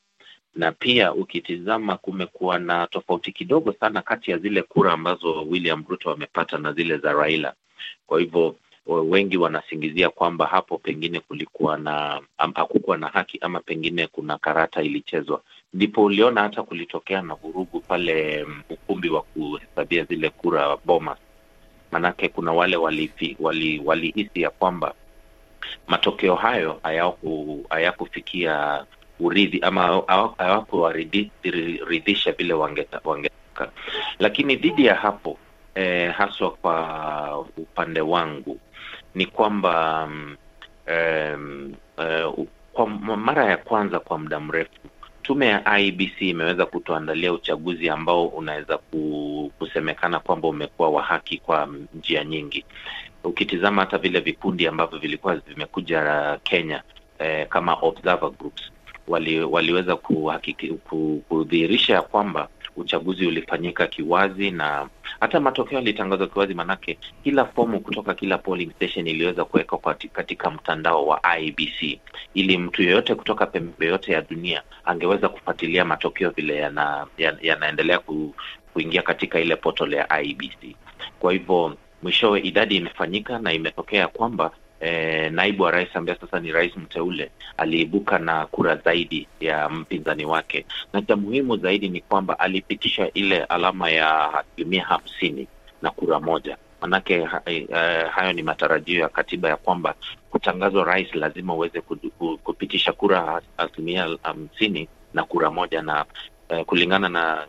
[SPEAKER 9] na pia ukitizama kumekuwa na tofauti kidogo sana kati ya zile kura ambazo William Ruto amepata na zile za Raila. Kwa hivyo wengi wanasingizia kwamba hapo pengine kulikuwa na hakukuwa na haki ama pengine kuna karata ilichezwa. Ndipo uliona hata kulitokea na vurugu pale ukumbi wa kuhesabia zile kura Bomas, manake kuna wale walihisi wali, wali ya kwamba matokeo hayo hayakufikia uridhi ama hawakuwaridhisha vile wangetaka, lakini dhidi ya hapo eh, haswa kwa upande wangu ni kwamba um, uh, kwa mara ya kwanza kwa muda mrefu tume ya IBC imeweza kutuandalia uchaguzi ambao unaweza kusemekana kwamba umekuwa wa haki kwa njia nyingi. Ukitizama hata vile vikundi ambavyo vilikuwa vimekuja Kenya eh, kama observer groups wali, waliweza kudhihirisha ya kwamba uchaguzi ulifanyika kiwazi na hata matokeo yalitangazwa kiwazi, manake kila fomu kutoka kila polling station iliweza kuwekwa katika mtandao wa IBC ili mtu yeyote kutoka pembe yote ya dunia angeweza kufuatilia matokeo vile yana, yanaendelea ku, kuingia katika ile portal ya IBC. Kwa hivyo mwishowe idadi imefanyika na imetokea kwamba eh, naibu wa rais ambaye sasa ni rais mteule aliibuka na kura zaidi ya mpinzani wake, na cha muhimu zaidi ni kwamba alipitisha ile alama ya asilimia hamsini na kura moja. Manake ha, uh, hayo ni matarajio ya katiba ya kwamba kutangazwa rais lazima uweze kupitisha kura asilimia hamsini na kura moja na kulingana na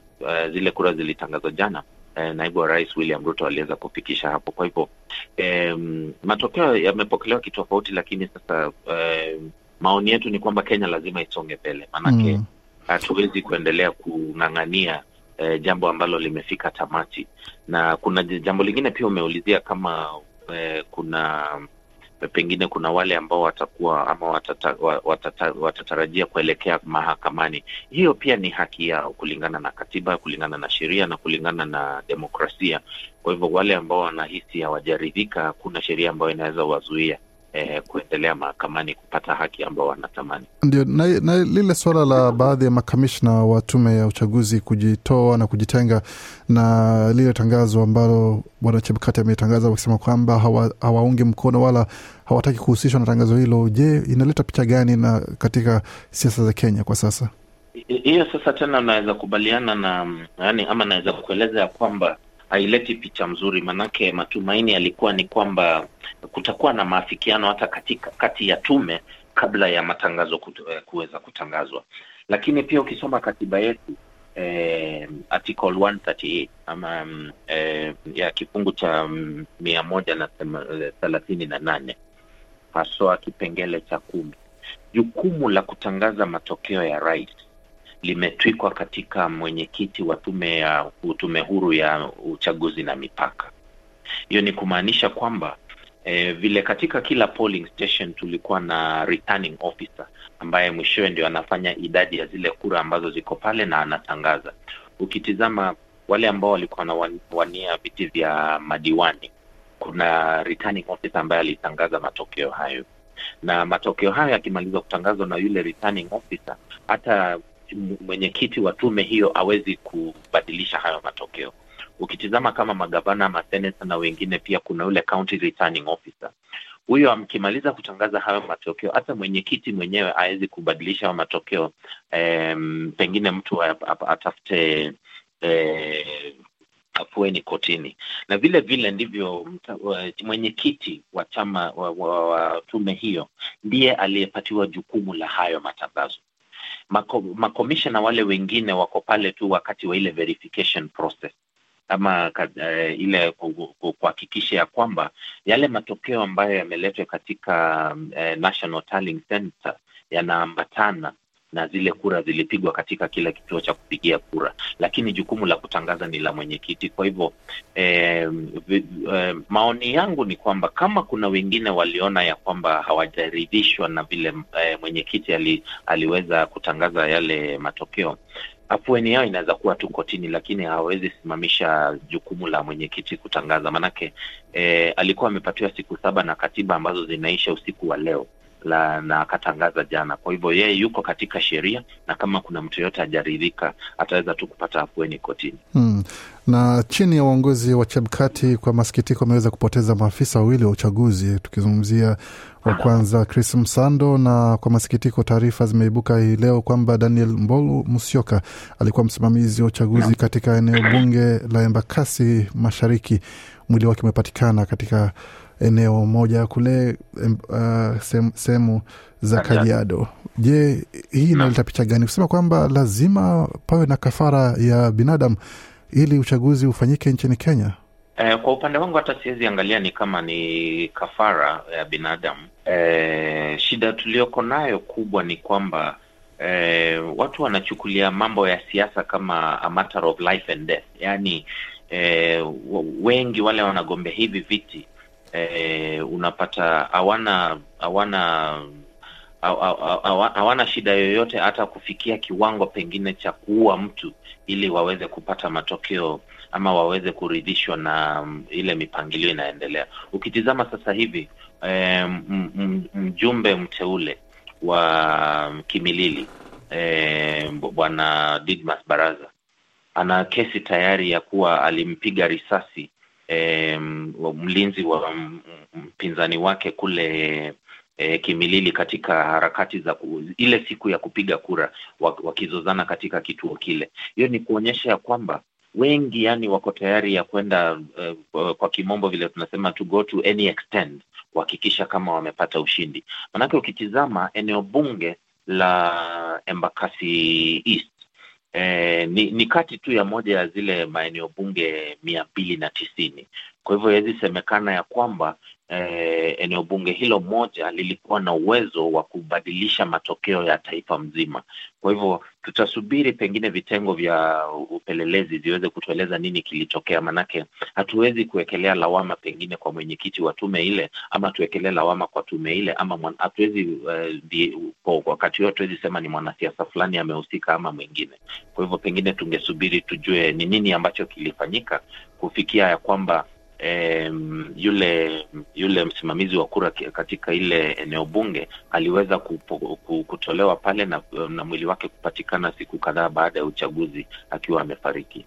[SPEAKER 9] zile kura zilitangazwa jana uh, naibu wa rais William Ruto aliweza kufikisha hapo. Kwa hivyo eh, matokeo yamepokelewa kitofauti, lakini sasa eh, maoni yetu ni kwamba Kenya lazima isonge mbele, maanake hatuwezi mm. kuendelea kung'ang'ania eh, jambo ambalo limefika tamati. Na kuna jambo lingine pia umeulizia kama eh, kuna pengine kuna wale ambao watakuwa ama watata, watata, watatarajia kuelekea mahakamani. Hiyo pia ni haki yao kulingana na katiba, kulingana na sheria na kulingana na demokrasia. Kwa hivyo wale ambao wanahisi hawajaridhika, hakuna sheria ambayo inaweza wazuia eh, kuendelea mahakamani kupata haki ambao wanatamani.
[SPEAKER 1] Ndio, na, na lile suala la baadhi ya makamishna wa tume ya uchaguzi kujitoa na kujitenga na lile tangazo ambalo bwana Chebukati ametangaza wakisema kwamba hawa, hawaungi mkono wala hawataki kuhusishwa na tangazo hilo. Je, inaleta picha gani na katika siasa za Kenya kwa sasa?
[SPEAKER 9] Hiyo sasa tena unaweza kubaliana na yani, ama naweza kueleza ya kwamba haileti picha mzuri, manake matumaini yalikuwa ni kwamba kutakuwa na maafikiano hata katika kati ya tume kabla ya matangazo kuweza kutangazwa. Lakini pia ukisoma katiba yetu eh, article 138 ama eh, ya kifungu cha mia moja na thelathini na nane haswa kipengele cha kumi, jukumu la kutangaza matokeo ya rais limetwikwa katika mwenyekiti wa tume ya tume huru ya uchaguzi na mipaka. Hiyo ni kumaanisha kwamba eh, vile katika kila polling station tulikuwa na returning officer ambaye mwishowe ndio anafanya idadi ya zile kura ambazo ziko pale na anatangaza. Ukitizama wale ambao walikuwa wanawania viti vya madiwani, kuna returning officer ambaye alitangaza matokeo hayo, na matokeo hayo yakimalizwa kutangazwa na yule returning officer, hata mwenyekiti wa tume hiyo awezi kubadilisha hayo matokeo. Ukitizama kama magavana, maseneta na wengine, pia kuna yule county returning officer. Huyo akimaliza kutangaza hayo matokeo, hata mwenyekiti mwenyewe awezi kubadilisha hayo matokeo. Em, pengine mtu atafute eh, afueni kotini, na vile vile ndivyo mwenyekiti wa chama wa, wa, wa tume hiyo ndiye aliyepatiwa jukumu la hayo matangazo. Mako, makomishona wale wengine wako pale tu wakati wa ile verification process. Ama uh, ile kuhakikisha ya kwamba yale matokeo ambayo yameletwa katika uh, National Tallying Center yanaambatana na zile kura zilipigwa katika kila kituo cha kupigia kura, lakini jukumu la kutangaza ni la mwenyekiti. Kwa hivyo eh, eh, maoni yangu ni kwamba kama kuna wengine waliona ya kwamba hawajaridhishwa na vile eh, mwenyekiti ali, aliweza kutangaza yale matokeo, afueni yao inaweza kuwa tu kotini, lakini hawawezi simamisha jukumu la mwenyekiti kutangaza, Maanake eh, alikuwa amepatiwa siku saba na katiba ambazo zinaisha usiku wa leo la na akatangaza jana. Kwa hivyo yeye yuko katika sheria, na kama kuna mtu yoyote hajaridhika ataweza tu kupata afueni kotini.
[SPEAKER 1] Hmm. Na chini ya uongozi wa Chebukati, kwa masikitiko, ameweza kupoteza maafisa wawili wa uchaguzi, tukizungumzia wa kwanza Chris Msando, na kwa masikitiko, taarifa zimeibuka hii leo kwamba Daniel Mbolu Musyoka alikuwa msimamizi wa uchaguzi katika eneo bunge la Embakasi Mashariki. Mwili wake umepatikana katika eneo moja kule uh, sehemu za Kajiado. Je, hii inaleta picha gani kusema kwamba lazima pawe na kafara ya binadamu ili uchaguzi ufanyike nchini Kenya?
[SPEAKER 9] Eh, kwa upande wangu hata siwezi angalia ni kama ni kafara ya binadamu. Eh, shida tuliyoko nayo kubwa ni kwamba eh, watu wanachukulia mambo ya siasa kama a matter of life and death, yaani eh, wengi wale wanagombea hivi viti eh, unapata hawana hawana hawana shida yoyote hata kufikia kiwango pengine cha kuua mtu ili waweze kupata matokeo ama waweze kuridhishwa na um, ile mipangilio inaendelea. Ukitizama sasa hivi e, mjumbe mteule wa Kimilili e, bwana Didmas Baraza ana kesi tayari ya kuwa alimpiga risasi E, mlinzi wa mpinzani wake kule e, Kimilili katika harakati za ile siku ya kupiga kura wakizozana katika kituo kile. Hiyo ni kuonyesha ya kwamba wengi yani wako tayari ya kwenda uh, kwa kimombo vile tunasema to go to any extent kuhakikisha kama wamepata ushindi. Manake ukitizama eneo bunge la Embakasi East eh, ni, ni kati tu ya moja ya zile maeneo bunge mia mbili na tisini. Kwa hivyo haiwezi semekana ya kwamba eh, eneo bunge hilo moja lilikuwa na uwezo wa kubadilisha matokeo ya taifa mzima. Kwa hivyo tutasubiri pengine vitengo vya upelelezi viweze kutueleza nini kilitokea, manake hatuwezi kuwekelea lawama pengine kwa mwenyekiti wa tume ile, ama tuwekelee lawama kwa tume ile, ama hatuwezi uh, wakati huo hatuwezi sema ni mwanasiasa fulani amehusika ama mwingine. Kwa hivyo pengine tungesubiri tujue ni nini ambacho kilifanyika kufikia ya kwamba Um, yule yule msimamizi wa kura katika ile eneo bunge aliweza kupo, kutolewa pale na, na mwili wake kupatikana siku kadhaa baada ya uchaguzi akiwa amefariki.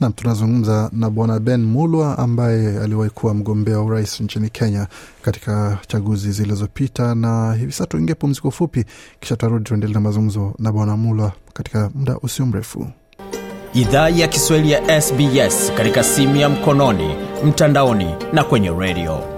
[SPEAKER 1] Nam, tunazungumza na Bwana Ben Mulwa ambaye aliwahi kuwa mgombea wa urais nchini Kenya katika chaguzi zilizopita, na hivi sasa tuingie pumziko fupi, kisha tutarudi tuendelee na mazungumzo na Bwana Mulwa katika muda usio mrefu.
[SPEAKER 8] Idhaa ya Kiswahili ya SBS katika simu ya mkononi, mtandaoni na kwenye redio.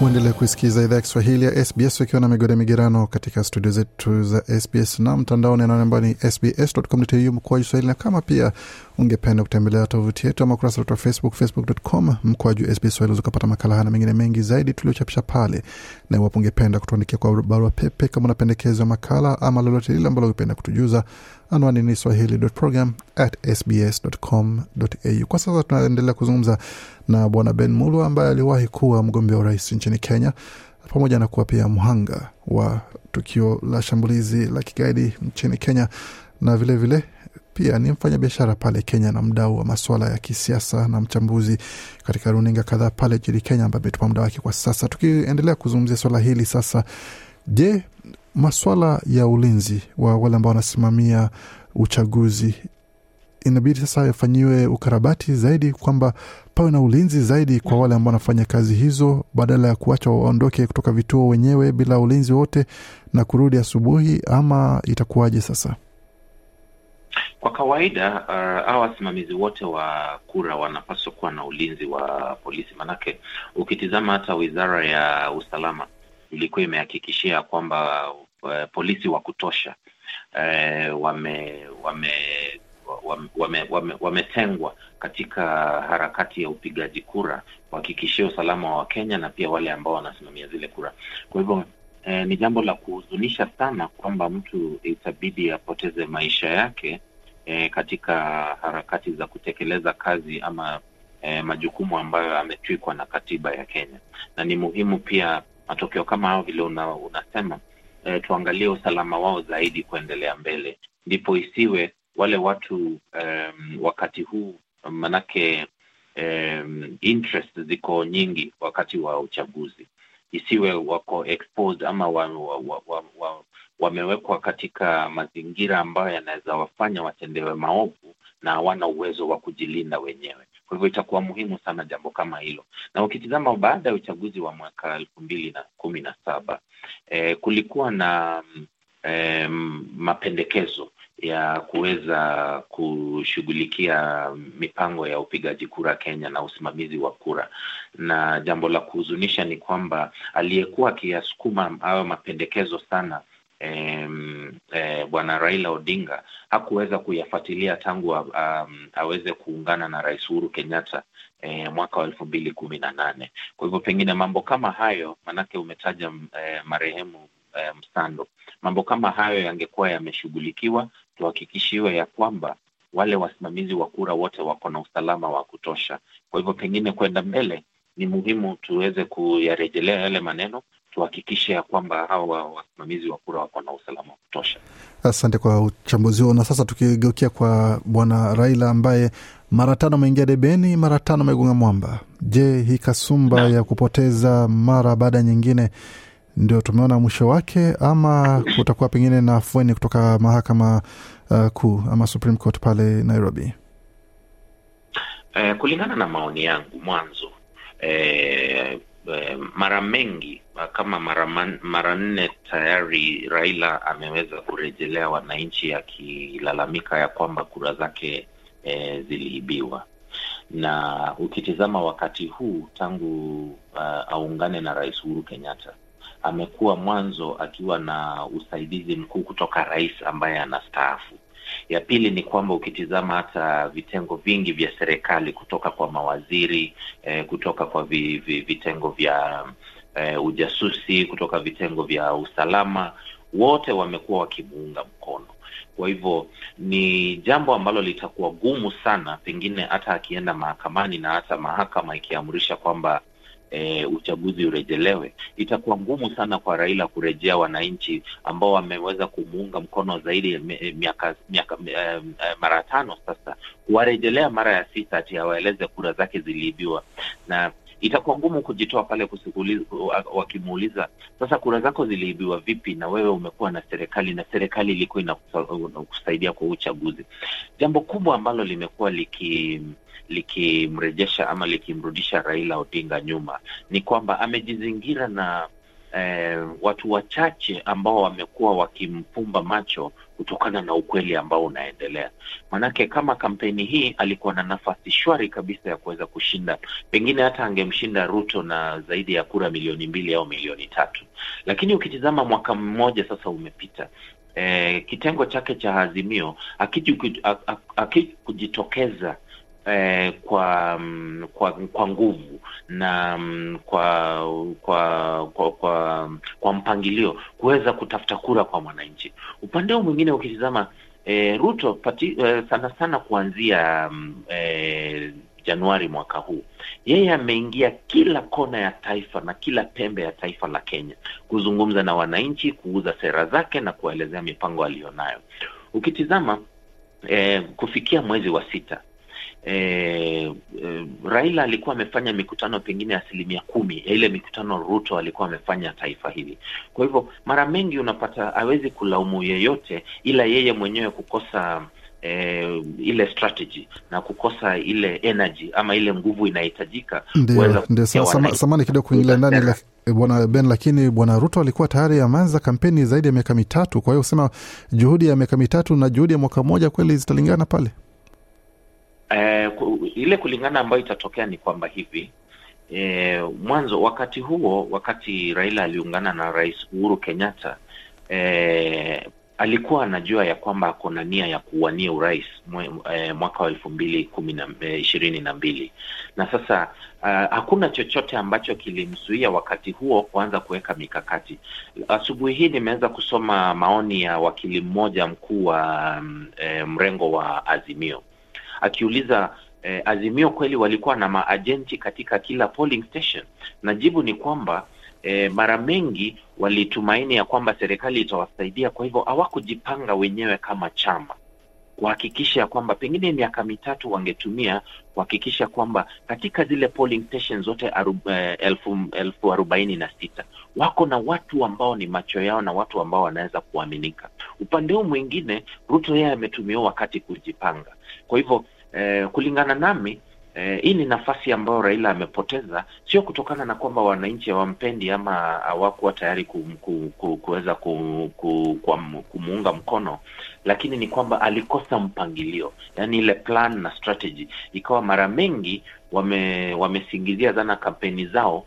[SPEAKER 1] uendelea kuisikiza idhaa ya Kiswahili ya SBS ukiwa na migode migerano katika studio zetu za SBS na mtandaoni anaone ambao ni sbs.com.au mkoaju swahili, na kama pia ungependa kutembelea tovuti yetu ama ukurasa wetu wa Facebook, facebook.com mkoaju SBS Swahili, ukapata makala haya na mengine mengi zaidi tuliochapisha pale. Na iwapo ungependa kutuandikia kwa barua pepe kama unapendekezwa makala ama lolote lile ambalo ungependa kutujuza, anwani ni swahili.program. Kwa sasa tunaendelea kuzungumza na Bwana Ben Mulwa ambaye aliwahi kuwa mgombea wa urais nchini Kenya pamoja na kuwa pia mhanga wa tukio la shambulizi la kigaidi nchini Kenya na vilevile vile, pia ni mfanya biashara pale Kenya na mdau wa maswala ya kisiasa na mchambuzi katika runinga kadhaa pale nchini Kenya ambaye ametupa muda wake kwa sasa. Tukiendelea kuzungumzia swala hili sasa, je, maswala ya ulinzi wa wale ambao wanasimamia uchaguzi inabidi sasa yafanyiwe ukarabati zaidi, kwamba pawe na ulinzi zaidi kwa wale ambao wanafanya kazi hizo, badala ya kuacha waondoke kutoka vituo wenyewe bila ulinzi wote na kurudi asubuhi, ama itakuwaje sasa?
[SPEAKER 9] Kwa kawaida uh, hawa wasimamizi wote wa kura wanapaswa kuwa na ulinzi wa polisi, manake ukitizama hata wizara ya usalama ilikuwa imehakikishia kwamba uh, polisi wa kutosha uh, wame wame wametengwa wame, wame katika harakati ya upigaji kura kuhakikishia usalama wa Wakenya na pia wale ambao wanasimamia zile kura. Kwa hivyo eh, ni jambo la kuhuzunisha sana kwamba mtu itabidi apoteze maisha yake eh, katika harakati za kutekeleza kazi ama eh, majukumu ambayo ametwikwa na katiba ya Kenya, na ni muhimu pia matokeo kama hao vile una, unasema eh, tuangalie usalama wao zaidi kuendelea mbele, ndipo isiwe wale watu um, wakati huu manake um, interest ziko nyingi wakati wa uchaguzi, isiwe wako exposed ama wa, wa, wa, wa, wa, wamewekwa katika mazingira ambayo yanaweza wafanya watendewe maovu na hawana uwezo wa kujilinda wenyewe. Kwa hivyo itakuwa muhimu sana jambo kama hilo, na ukitizama baada ya uchaguzi wa mwaka elfu mbili na kumi na saba eh, kulikuwa na eh, mapendekezo ya kuweza kushughulikia mipango ya upigaji kura Kenya na usimamizi wa kura, na jambo la kuhuzunisha ni kwamba aliyekuwa akiyasukuma hayo mapendekezo sana eh, Bwana Raila Odinga hakuweza kuyafuatilia tangu um, aweze kuungana na Rais Uhuru Kenyatta eh, mwaka wa elfu mbili kumi na nane. Kwa hivyo pengine mambo kama hayo, manake umetaja eh, marehemu eh, Msando, mambo kama hayo yangekuwa yameshughulikiwa, tuhakikishiwe ya kwamba wale wasimamizi wa kura wote wako na usalama wa kutosha. Kwa hivyo pengine kwenda mbele ni muhimu tuweze kuyarejelea yale maneno tuhakikishe ya kwamba hawa wasimamizi wa kura wako na usalama wa kutosha.
[SPEAKER 1] Asante kwa uchambuzi huo. Na sasa tukigeukia kwa bwana Raila ambaye mara tano ameingia debeni, mara tano amegonga mwamba. Je, hii kasumba ya kupoteza mara baada ya nyingine ndio tumeona mwisho wake, ama kutakuwa pengine na afueni kutoka mahakama uh, kuu ama Supreme Court pale Nairobi?
[SPEAKER 9] Eh, kulingana na maoni yangu mwanzo eh, eh, mara mengi kama mara mara nne tayari Raila ameweza kurejelea wananchi akilalamika ya kwamba kura zake eh, ziliibiwa na ukitizama wakati huu tangu uh, aungane na Rais Uhuru Kenyatta amekuwa mwanzo akiwa na usaidizi mkuu kutoka rais ambaye anastaafu. Ya pili ni kwamba ukitizama hata vitengo vingi vya serikali kutoka kwa mawaziri eh, kutoka kwa vi, vi, vitengo vya eh, ujasusi, kutoka vitengo vya usalama, wote wamekuwa wakimuunga mkono. Kwa hivyo ni jambo ambalo litakuwa gumu sana, pengine hata akienda mahakamani na hata mahakama ikiamrisha kwamba e, uchaguzi urejelewe, itakuwa ngumu sana kwa Raila kurejea wananchi ambao wameweza kumuunga mkono zaidi ya miaka miaka eh, eh, mara tano sasa, kuwarejelea mara ya sita ati awaeleze kura zake ziliibiwa, na itakuwa ngumu kujitoa pale wakimuuliza sasa, kura zako ziliibiwa vipi, na wewe umekuwa na serikali na serikali ilikuwa inakusaidia kwa uchaguzi. Jambo kubwa ambalo limekuwa liki likimrejesha ama likimrudisha Raila Odinga nyuma ni kwamba amejizingira na eh, watu wachache ambao wamekuwa wakimpumba macho kutokana na ukweli ambao unaendelea. Manake kama kampeni hii alikuwa na nafasi shwari kabisa ya kuweza kushinda, pengine hata angemshinda Ruto na zaidi ya kura milioni mbili au milioni tatu, lakini ukitizama mwaka mmoja sasa umepita eh, kitengo chake cha Azimio akikujitokeza eh, kwa, kwa kwa nguvu na kwa kwa kwa kwa, kwa mpangilio kuweza kutafuta kura kwa mwananchi. Upande huu mwingine ukitizama eh, Ruto pati, eh, sana sana kuanzia eh, Januari mwaka huu yeye ameingia kila kona ya taifa na kila pembe ya taifa la Kenya kuzungumza na wananchi, kuuza sera zake na kuwaelezea mipango aliyonayo. Ukitizama eh, kufikia mwezi wa sita eh, eh, Raila alikuwa amefanya mikutano pengine asilimia kumi ya ile mikutano Ruto alikuwa amefanya taifa hili. Kwa hivyo mara mengi unapata hawezi kulaumu yeyote, ila yeye mwenyewe kukosa eh, ile strategy na kukosa ile energy ama ile nguvu inahitajika
[SPEAKER 1] Ndio. Samani kidogo kuingilia ndani bwana Ben, lakini bwana Ruto alikuwa tayari ameanza kampeni zaidi ya miaka mitatu. Kwa hiyo usema juhudi ya miaka mitatu na juhudi ya mwaka mmoja kweli zitalingana pale?
[SPEAKER 9] Eh, ile kulingana ambayo itatokea ni kwamba hivi eh, mwanzo wakati huo wakati Raila aliungana na Rais Uhuru Kenyatta eh, alikuwa anajua ya kwamba ako na nia ya kuwania urais eh, mwaka wa elfu mbili kumi na eh, ishirini na mbili na sasa uh, hakuna chochote ambacho kilimzuia wakati huo kuanza kuweka mikakati. Asubuhi hii nimeweza kusoma maoni ya wakili mmoja mkuu wa um, mrengo wa Azimio akiuliza eh, Azimio kweli walikuwa na maajenti katika kila polling station, na jibu ni kwamba eh, mara mengi walitumaini ya kwamba serikali itawasaidia, kwa hivyo hawakujipanga wenyewe kama chama kuhakikisha ya kwamba pengine miaka mitatu wangetumia kuhakikisha kwamba katika zile polling stations zote eh, elfu arobaini na sita wako na watu ambao ni macho yao na watu ambao wanaweza kuaminika. Upande huu mwingine, Ruto yeye ametumia wakati kujipanga. Kwa hivyo eh, kulingana nami eh, hii ni nafasi ambayo Raila amepoteza, sio kutokana na kwamba wananchi hawampendi ama hawakuwa tayari kum, ku, ku, kuweza ku, ku, kuam- kumuunga mkono, lakini ni kwamba alikosa mpangilio, yaani ile plan na strategy. Ikawa mara mengi wame wamesingizia sana kampeni zao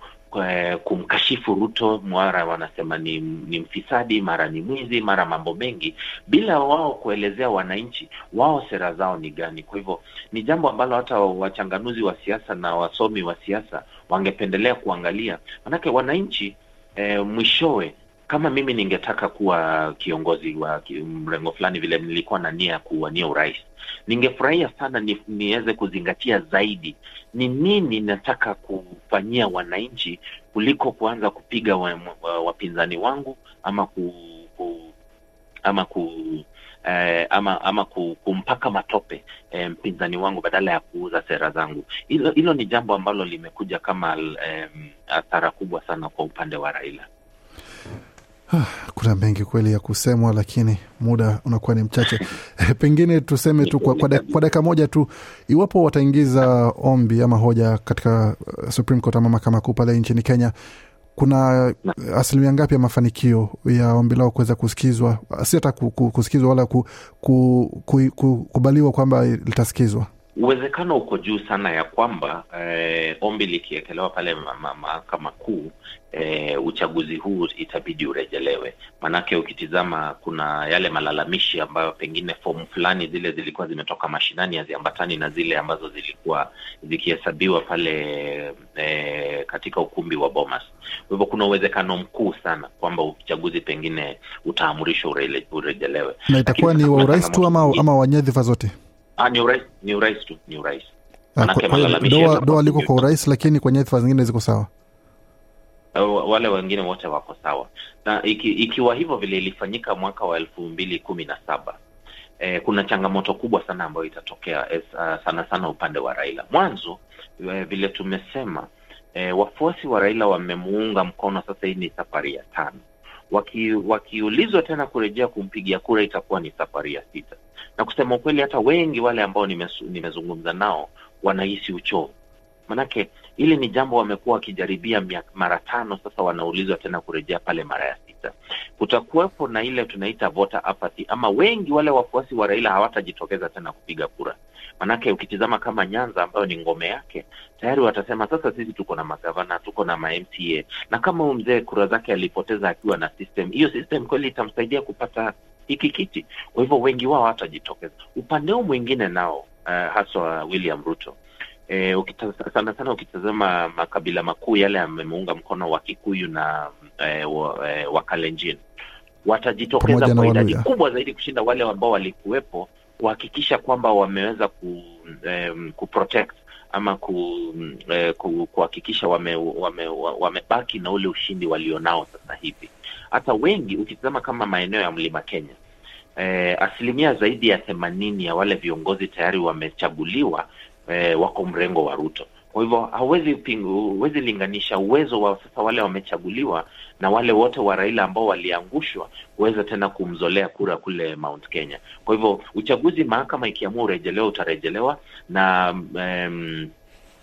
[SPEAKER 9] kumkashifu Ruto, mara wanasema ni, ni mfisadi, mara ni mwizi, mara mambo mengi, bila wao kuelezea wananchi wao sera zao ni gani. Kwa hivyo ni jambo ambalo hata wachanganuzi wa siasa na wasomi wa siasa wangependelea kuangalia, manake wananchi e, mwishowe kama mimi ningetaka kuwa kiongozi wa mrengo fulani, vile nilikuwa na nia ya kuwania urais, ningefurahia sana ni, niweze kuzingatia zaidi ni nini nataka kufanyia wananchi kuliko kuanza kupiga wa- wa- wapinzani wangu ama ku, ku ama ku eh, ama ama kumpaka matope eh, mpinzani wangu badala ya kuuza sera zangu. Hilo hilo ni jambo ambalo limekuja kama eh, athara kubwa sana kwa upande wa Raila.
[SPEAKER 1] Kuna mengi kweli ya kusemwa, lakini muda unakuwa ni mchache. (laughs) Pengine tuseme tu kwa, kwa, dakika moja tu, iwapo wataingiza ombi ama hoja katika uh, Supreme Court ama mahakama kuu pale nchini Kenya, kuna asilimia ngapi ya mafanikio ya ombi lao kuweza kusikizwa, si hata kusikizwa wala ku, ku, ku, ku, kubaliwa kwamba litasikizwa?
[SPEAKER 9] Uwezekano uko juu sana ya kwamba eh, ombi likiekelewa pale mahakama kuu eh, uchaguzi huu itabidi urejelewe. Maanake ukitizama kuna yale malalamishi ambayo pengine fomu fulani zile zilikuwa zimetoka mashinani haziambatani na zile ambazo zilikuwa zikihesabiwa pale eh, katika ukumbi wa Bomas. Kwa hivyo kuna uwezekano mkuu sana kwamba uchaguzi pengine utaamrishwa urejelewe.
[SPEAKER 1] Na itakuwa ni wa urais tu ama, ama wa nyadhifa zote?
[SPEAKER 9] Ah, ni urais, ni urais tu, ni urais.
[SPEAKER 1] Doa, doa liko kwa urais, lakini kwa nyadhifa zingine ziko sawa.
[SPEAKER 9] Wale wengine wote wako sawa, na iki, ikiwa hivyo vile ilifanyika mwaka wa elfu mbili kumi na saba eh, kuna changamoto kubwa sana ambayo itatokea es, uh, sana sana upande wa Raila. Mwanzo eh, vile tumesema eh, wafuasi wa Raila wamemuunga mkono, sasa hii ni safari ya tano. Waki, wakiulizwa tena kurejea kumpigia kura itakuwa ni safari ya sita na kusema ukweli, hata wengi wale ambao nimezungumza nao wanahisi uchovu, manake hili ni jambo wamekuwa wakijaribia mara tano sasa, wanaulizwa tena kurejea pale mara ya sita. Kutakuwepo na ile tunaita voter apathy, ama wengi wale wafuasi wa Raila hawatajitokeza tena kupiga kura, manake ukitizama kama Nyanza ambayo ni ngome yake tayari watasema sasa, sisi tuko na magavana, tuko na ma-MCA, na kama huyu mzee kura zake alipoteza akiwa na system hiyo, system kweli itamsaidia kupata hiki kiti. Kwa hivyo wengi wao hawatajitokeza. Upande huu mwingine nao, uh, haswa William Ruto e, ukita, sana sana ukitazama makabila makuu yale yamemuunga mkono wa Kikuyu na e, wa, e, Wakalenjin watajitokeza kwa idadi kubwa zaidi kushinda wale ambao walikuwepo kuhakikisha kwamba wameweza ku, um, kuprotect ama kuhakikisha eh, ku, kuhakikisha wame, wame, wamebaki na ule ushindi walionao sasa hivi. Hata wengi ukitizama kama maeneo ya Mlima Kenya eh, asilimia zaidi ya themanini ya wale viongozi tayari wamechaguliwa eh, wako mrengo wa Ruto. Kwa hivyo hauwezi linganisha uwezo wa sasa wale wamechaguliwa na wale wote wa Raila ambao waliangushwa kuweza tena kumzolea kura kule Mount Kenya. Kwa hivyo uchaguzi, mahakama ikiamua urejelewa, utarejelewa na um,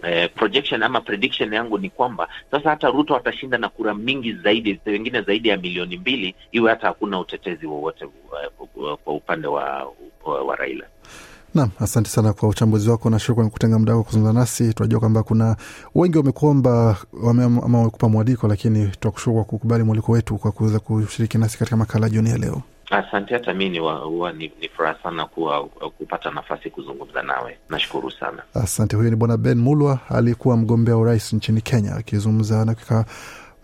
[SPEAKER 9] eh, projection ama prediction yangu ni kwamba sasa hata Ruto atashinda na kura mingi zaidi, wengine zaidi ya milioni mbili, iwe hata hakuna utetezi wowote kwa upande wa, wa, wa Raila.
[SPEAKER 1] Naam, asante sana kwa uchambuzi wako na shukrani kutenga muda wako kuzungumza nasi. Tunajua kwamba kuna wengi wamekuomba wame, ama wamekupa mwaliko, lakini tunakushukuru kwa kukubali mwaliko wetu kwa kuweza kushiriki nasi katika makala jioni ya leo.
[SPEAKER 9] Asante. Hata mi huwa ni, ni furaha sana kuwa kupata nafasi kuzungumza nawe, nashukuru sana.
[SPEAKER 1] Asante. Huyo ni Bwana Ben Mulwa aliyekuwa mgombea urais nchini Kenya akizungumza na kika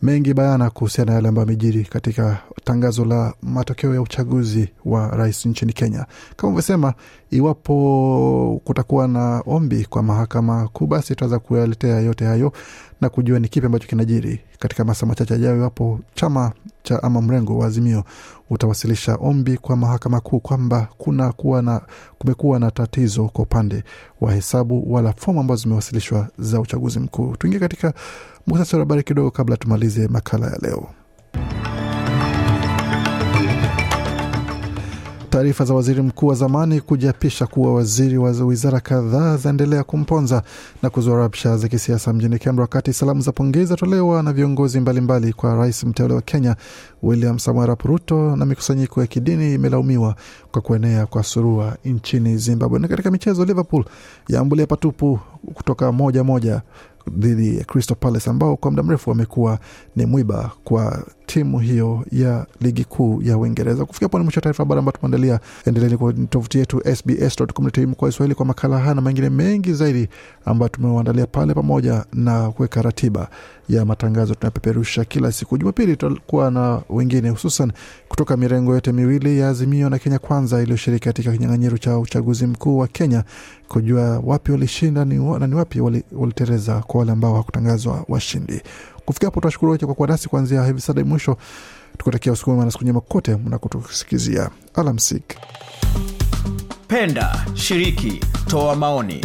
[SPEAKER 1] mengi bayana kuhusiana na yale ambayo amejiri katika tangazo la matokeo ya uchaguzi wa rais nchini Kenya. Kama ulivyosema, iwapo kutakuwa na ombi kwa mahakama kuu, basi tutaweza kuyaletea yote hayo na kujua ni kipi ambacho kinajiri katika masaa machache ajayo, iwapo chama cha ama mrengo wa Azimio utawasilisha ombi kwa mahakama kuu kwamba kuna kuwa na kumekuwa na tatizo kwa upande wa hesabu wala fomu ambazo zimewasilishwa za uchaguzi mkuu. Tuingie katika muhtasari wa habari kidogo kabla tumalize makala ya leo. Taarifa za waziri mkuu wa zamani kujiapisha kuwa waziri wa wizara kadhaa zaendelea kumponza na kuzua rabsha za kisiasa mjini Canberra, wakati salamu za pongezi zatolewa na viongozi mbalimbali mbali kwa rais mteule wa Kenya William Samoei Arap Ruto, na mikusanyiko ya kidini imelaumiwa kwa kuenea kwa surua nchini Zimbabwe. Na katika michezo, Liverpool yaambulia patupu kutoka moja moja dhidi ya Crystal Palace ambao kwa muda mrefu wamekuwa ni mwiba kwa timu hiyo ya ligi kuu ya Uingereza. Kufikia pone mwisho wa taarifa habari ambayo tumeandalia, endeleeni kwa tovuti yetu sbs.com.au kwa Kiswahili kwa makala haya na mengine mengi zaidi ambayo tumewaandalia pale, pamoja na kuweka ratiba ya matangazo tunapeperusha kila siku. Jumapili tutakuwa na wengine hususan kutoka mirengo yote miwili ya Azimio na Kenya Kwanza iliyoshiriki katika kinyang'anyiro cha uchaguzi mkuu wa Kenya, kujua wapi walishinda na ni wapi walitereza kwa wale ambao hakutangazwa washindi. Kufikia hapo tunashukuru wote kwa kuwa nasi kuanzia hivi sasa mwisho, tukutakia usiku mwema na siku njema kote mnakotusikizia. Alamsik.
[SPEAKER 8] Penda, shiriki, toa maoni,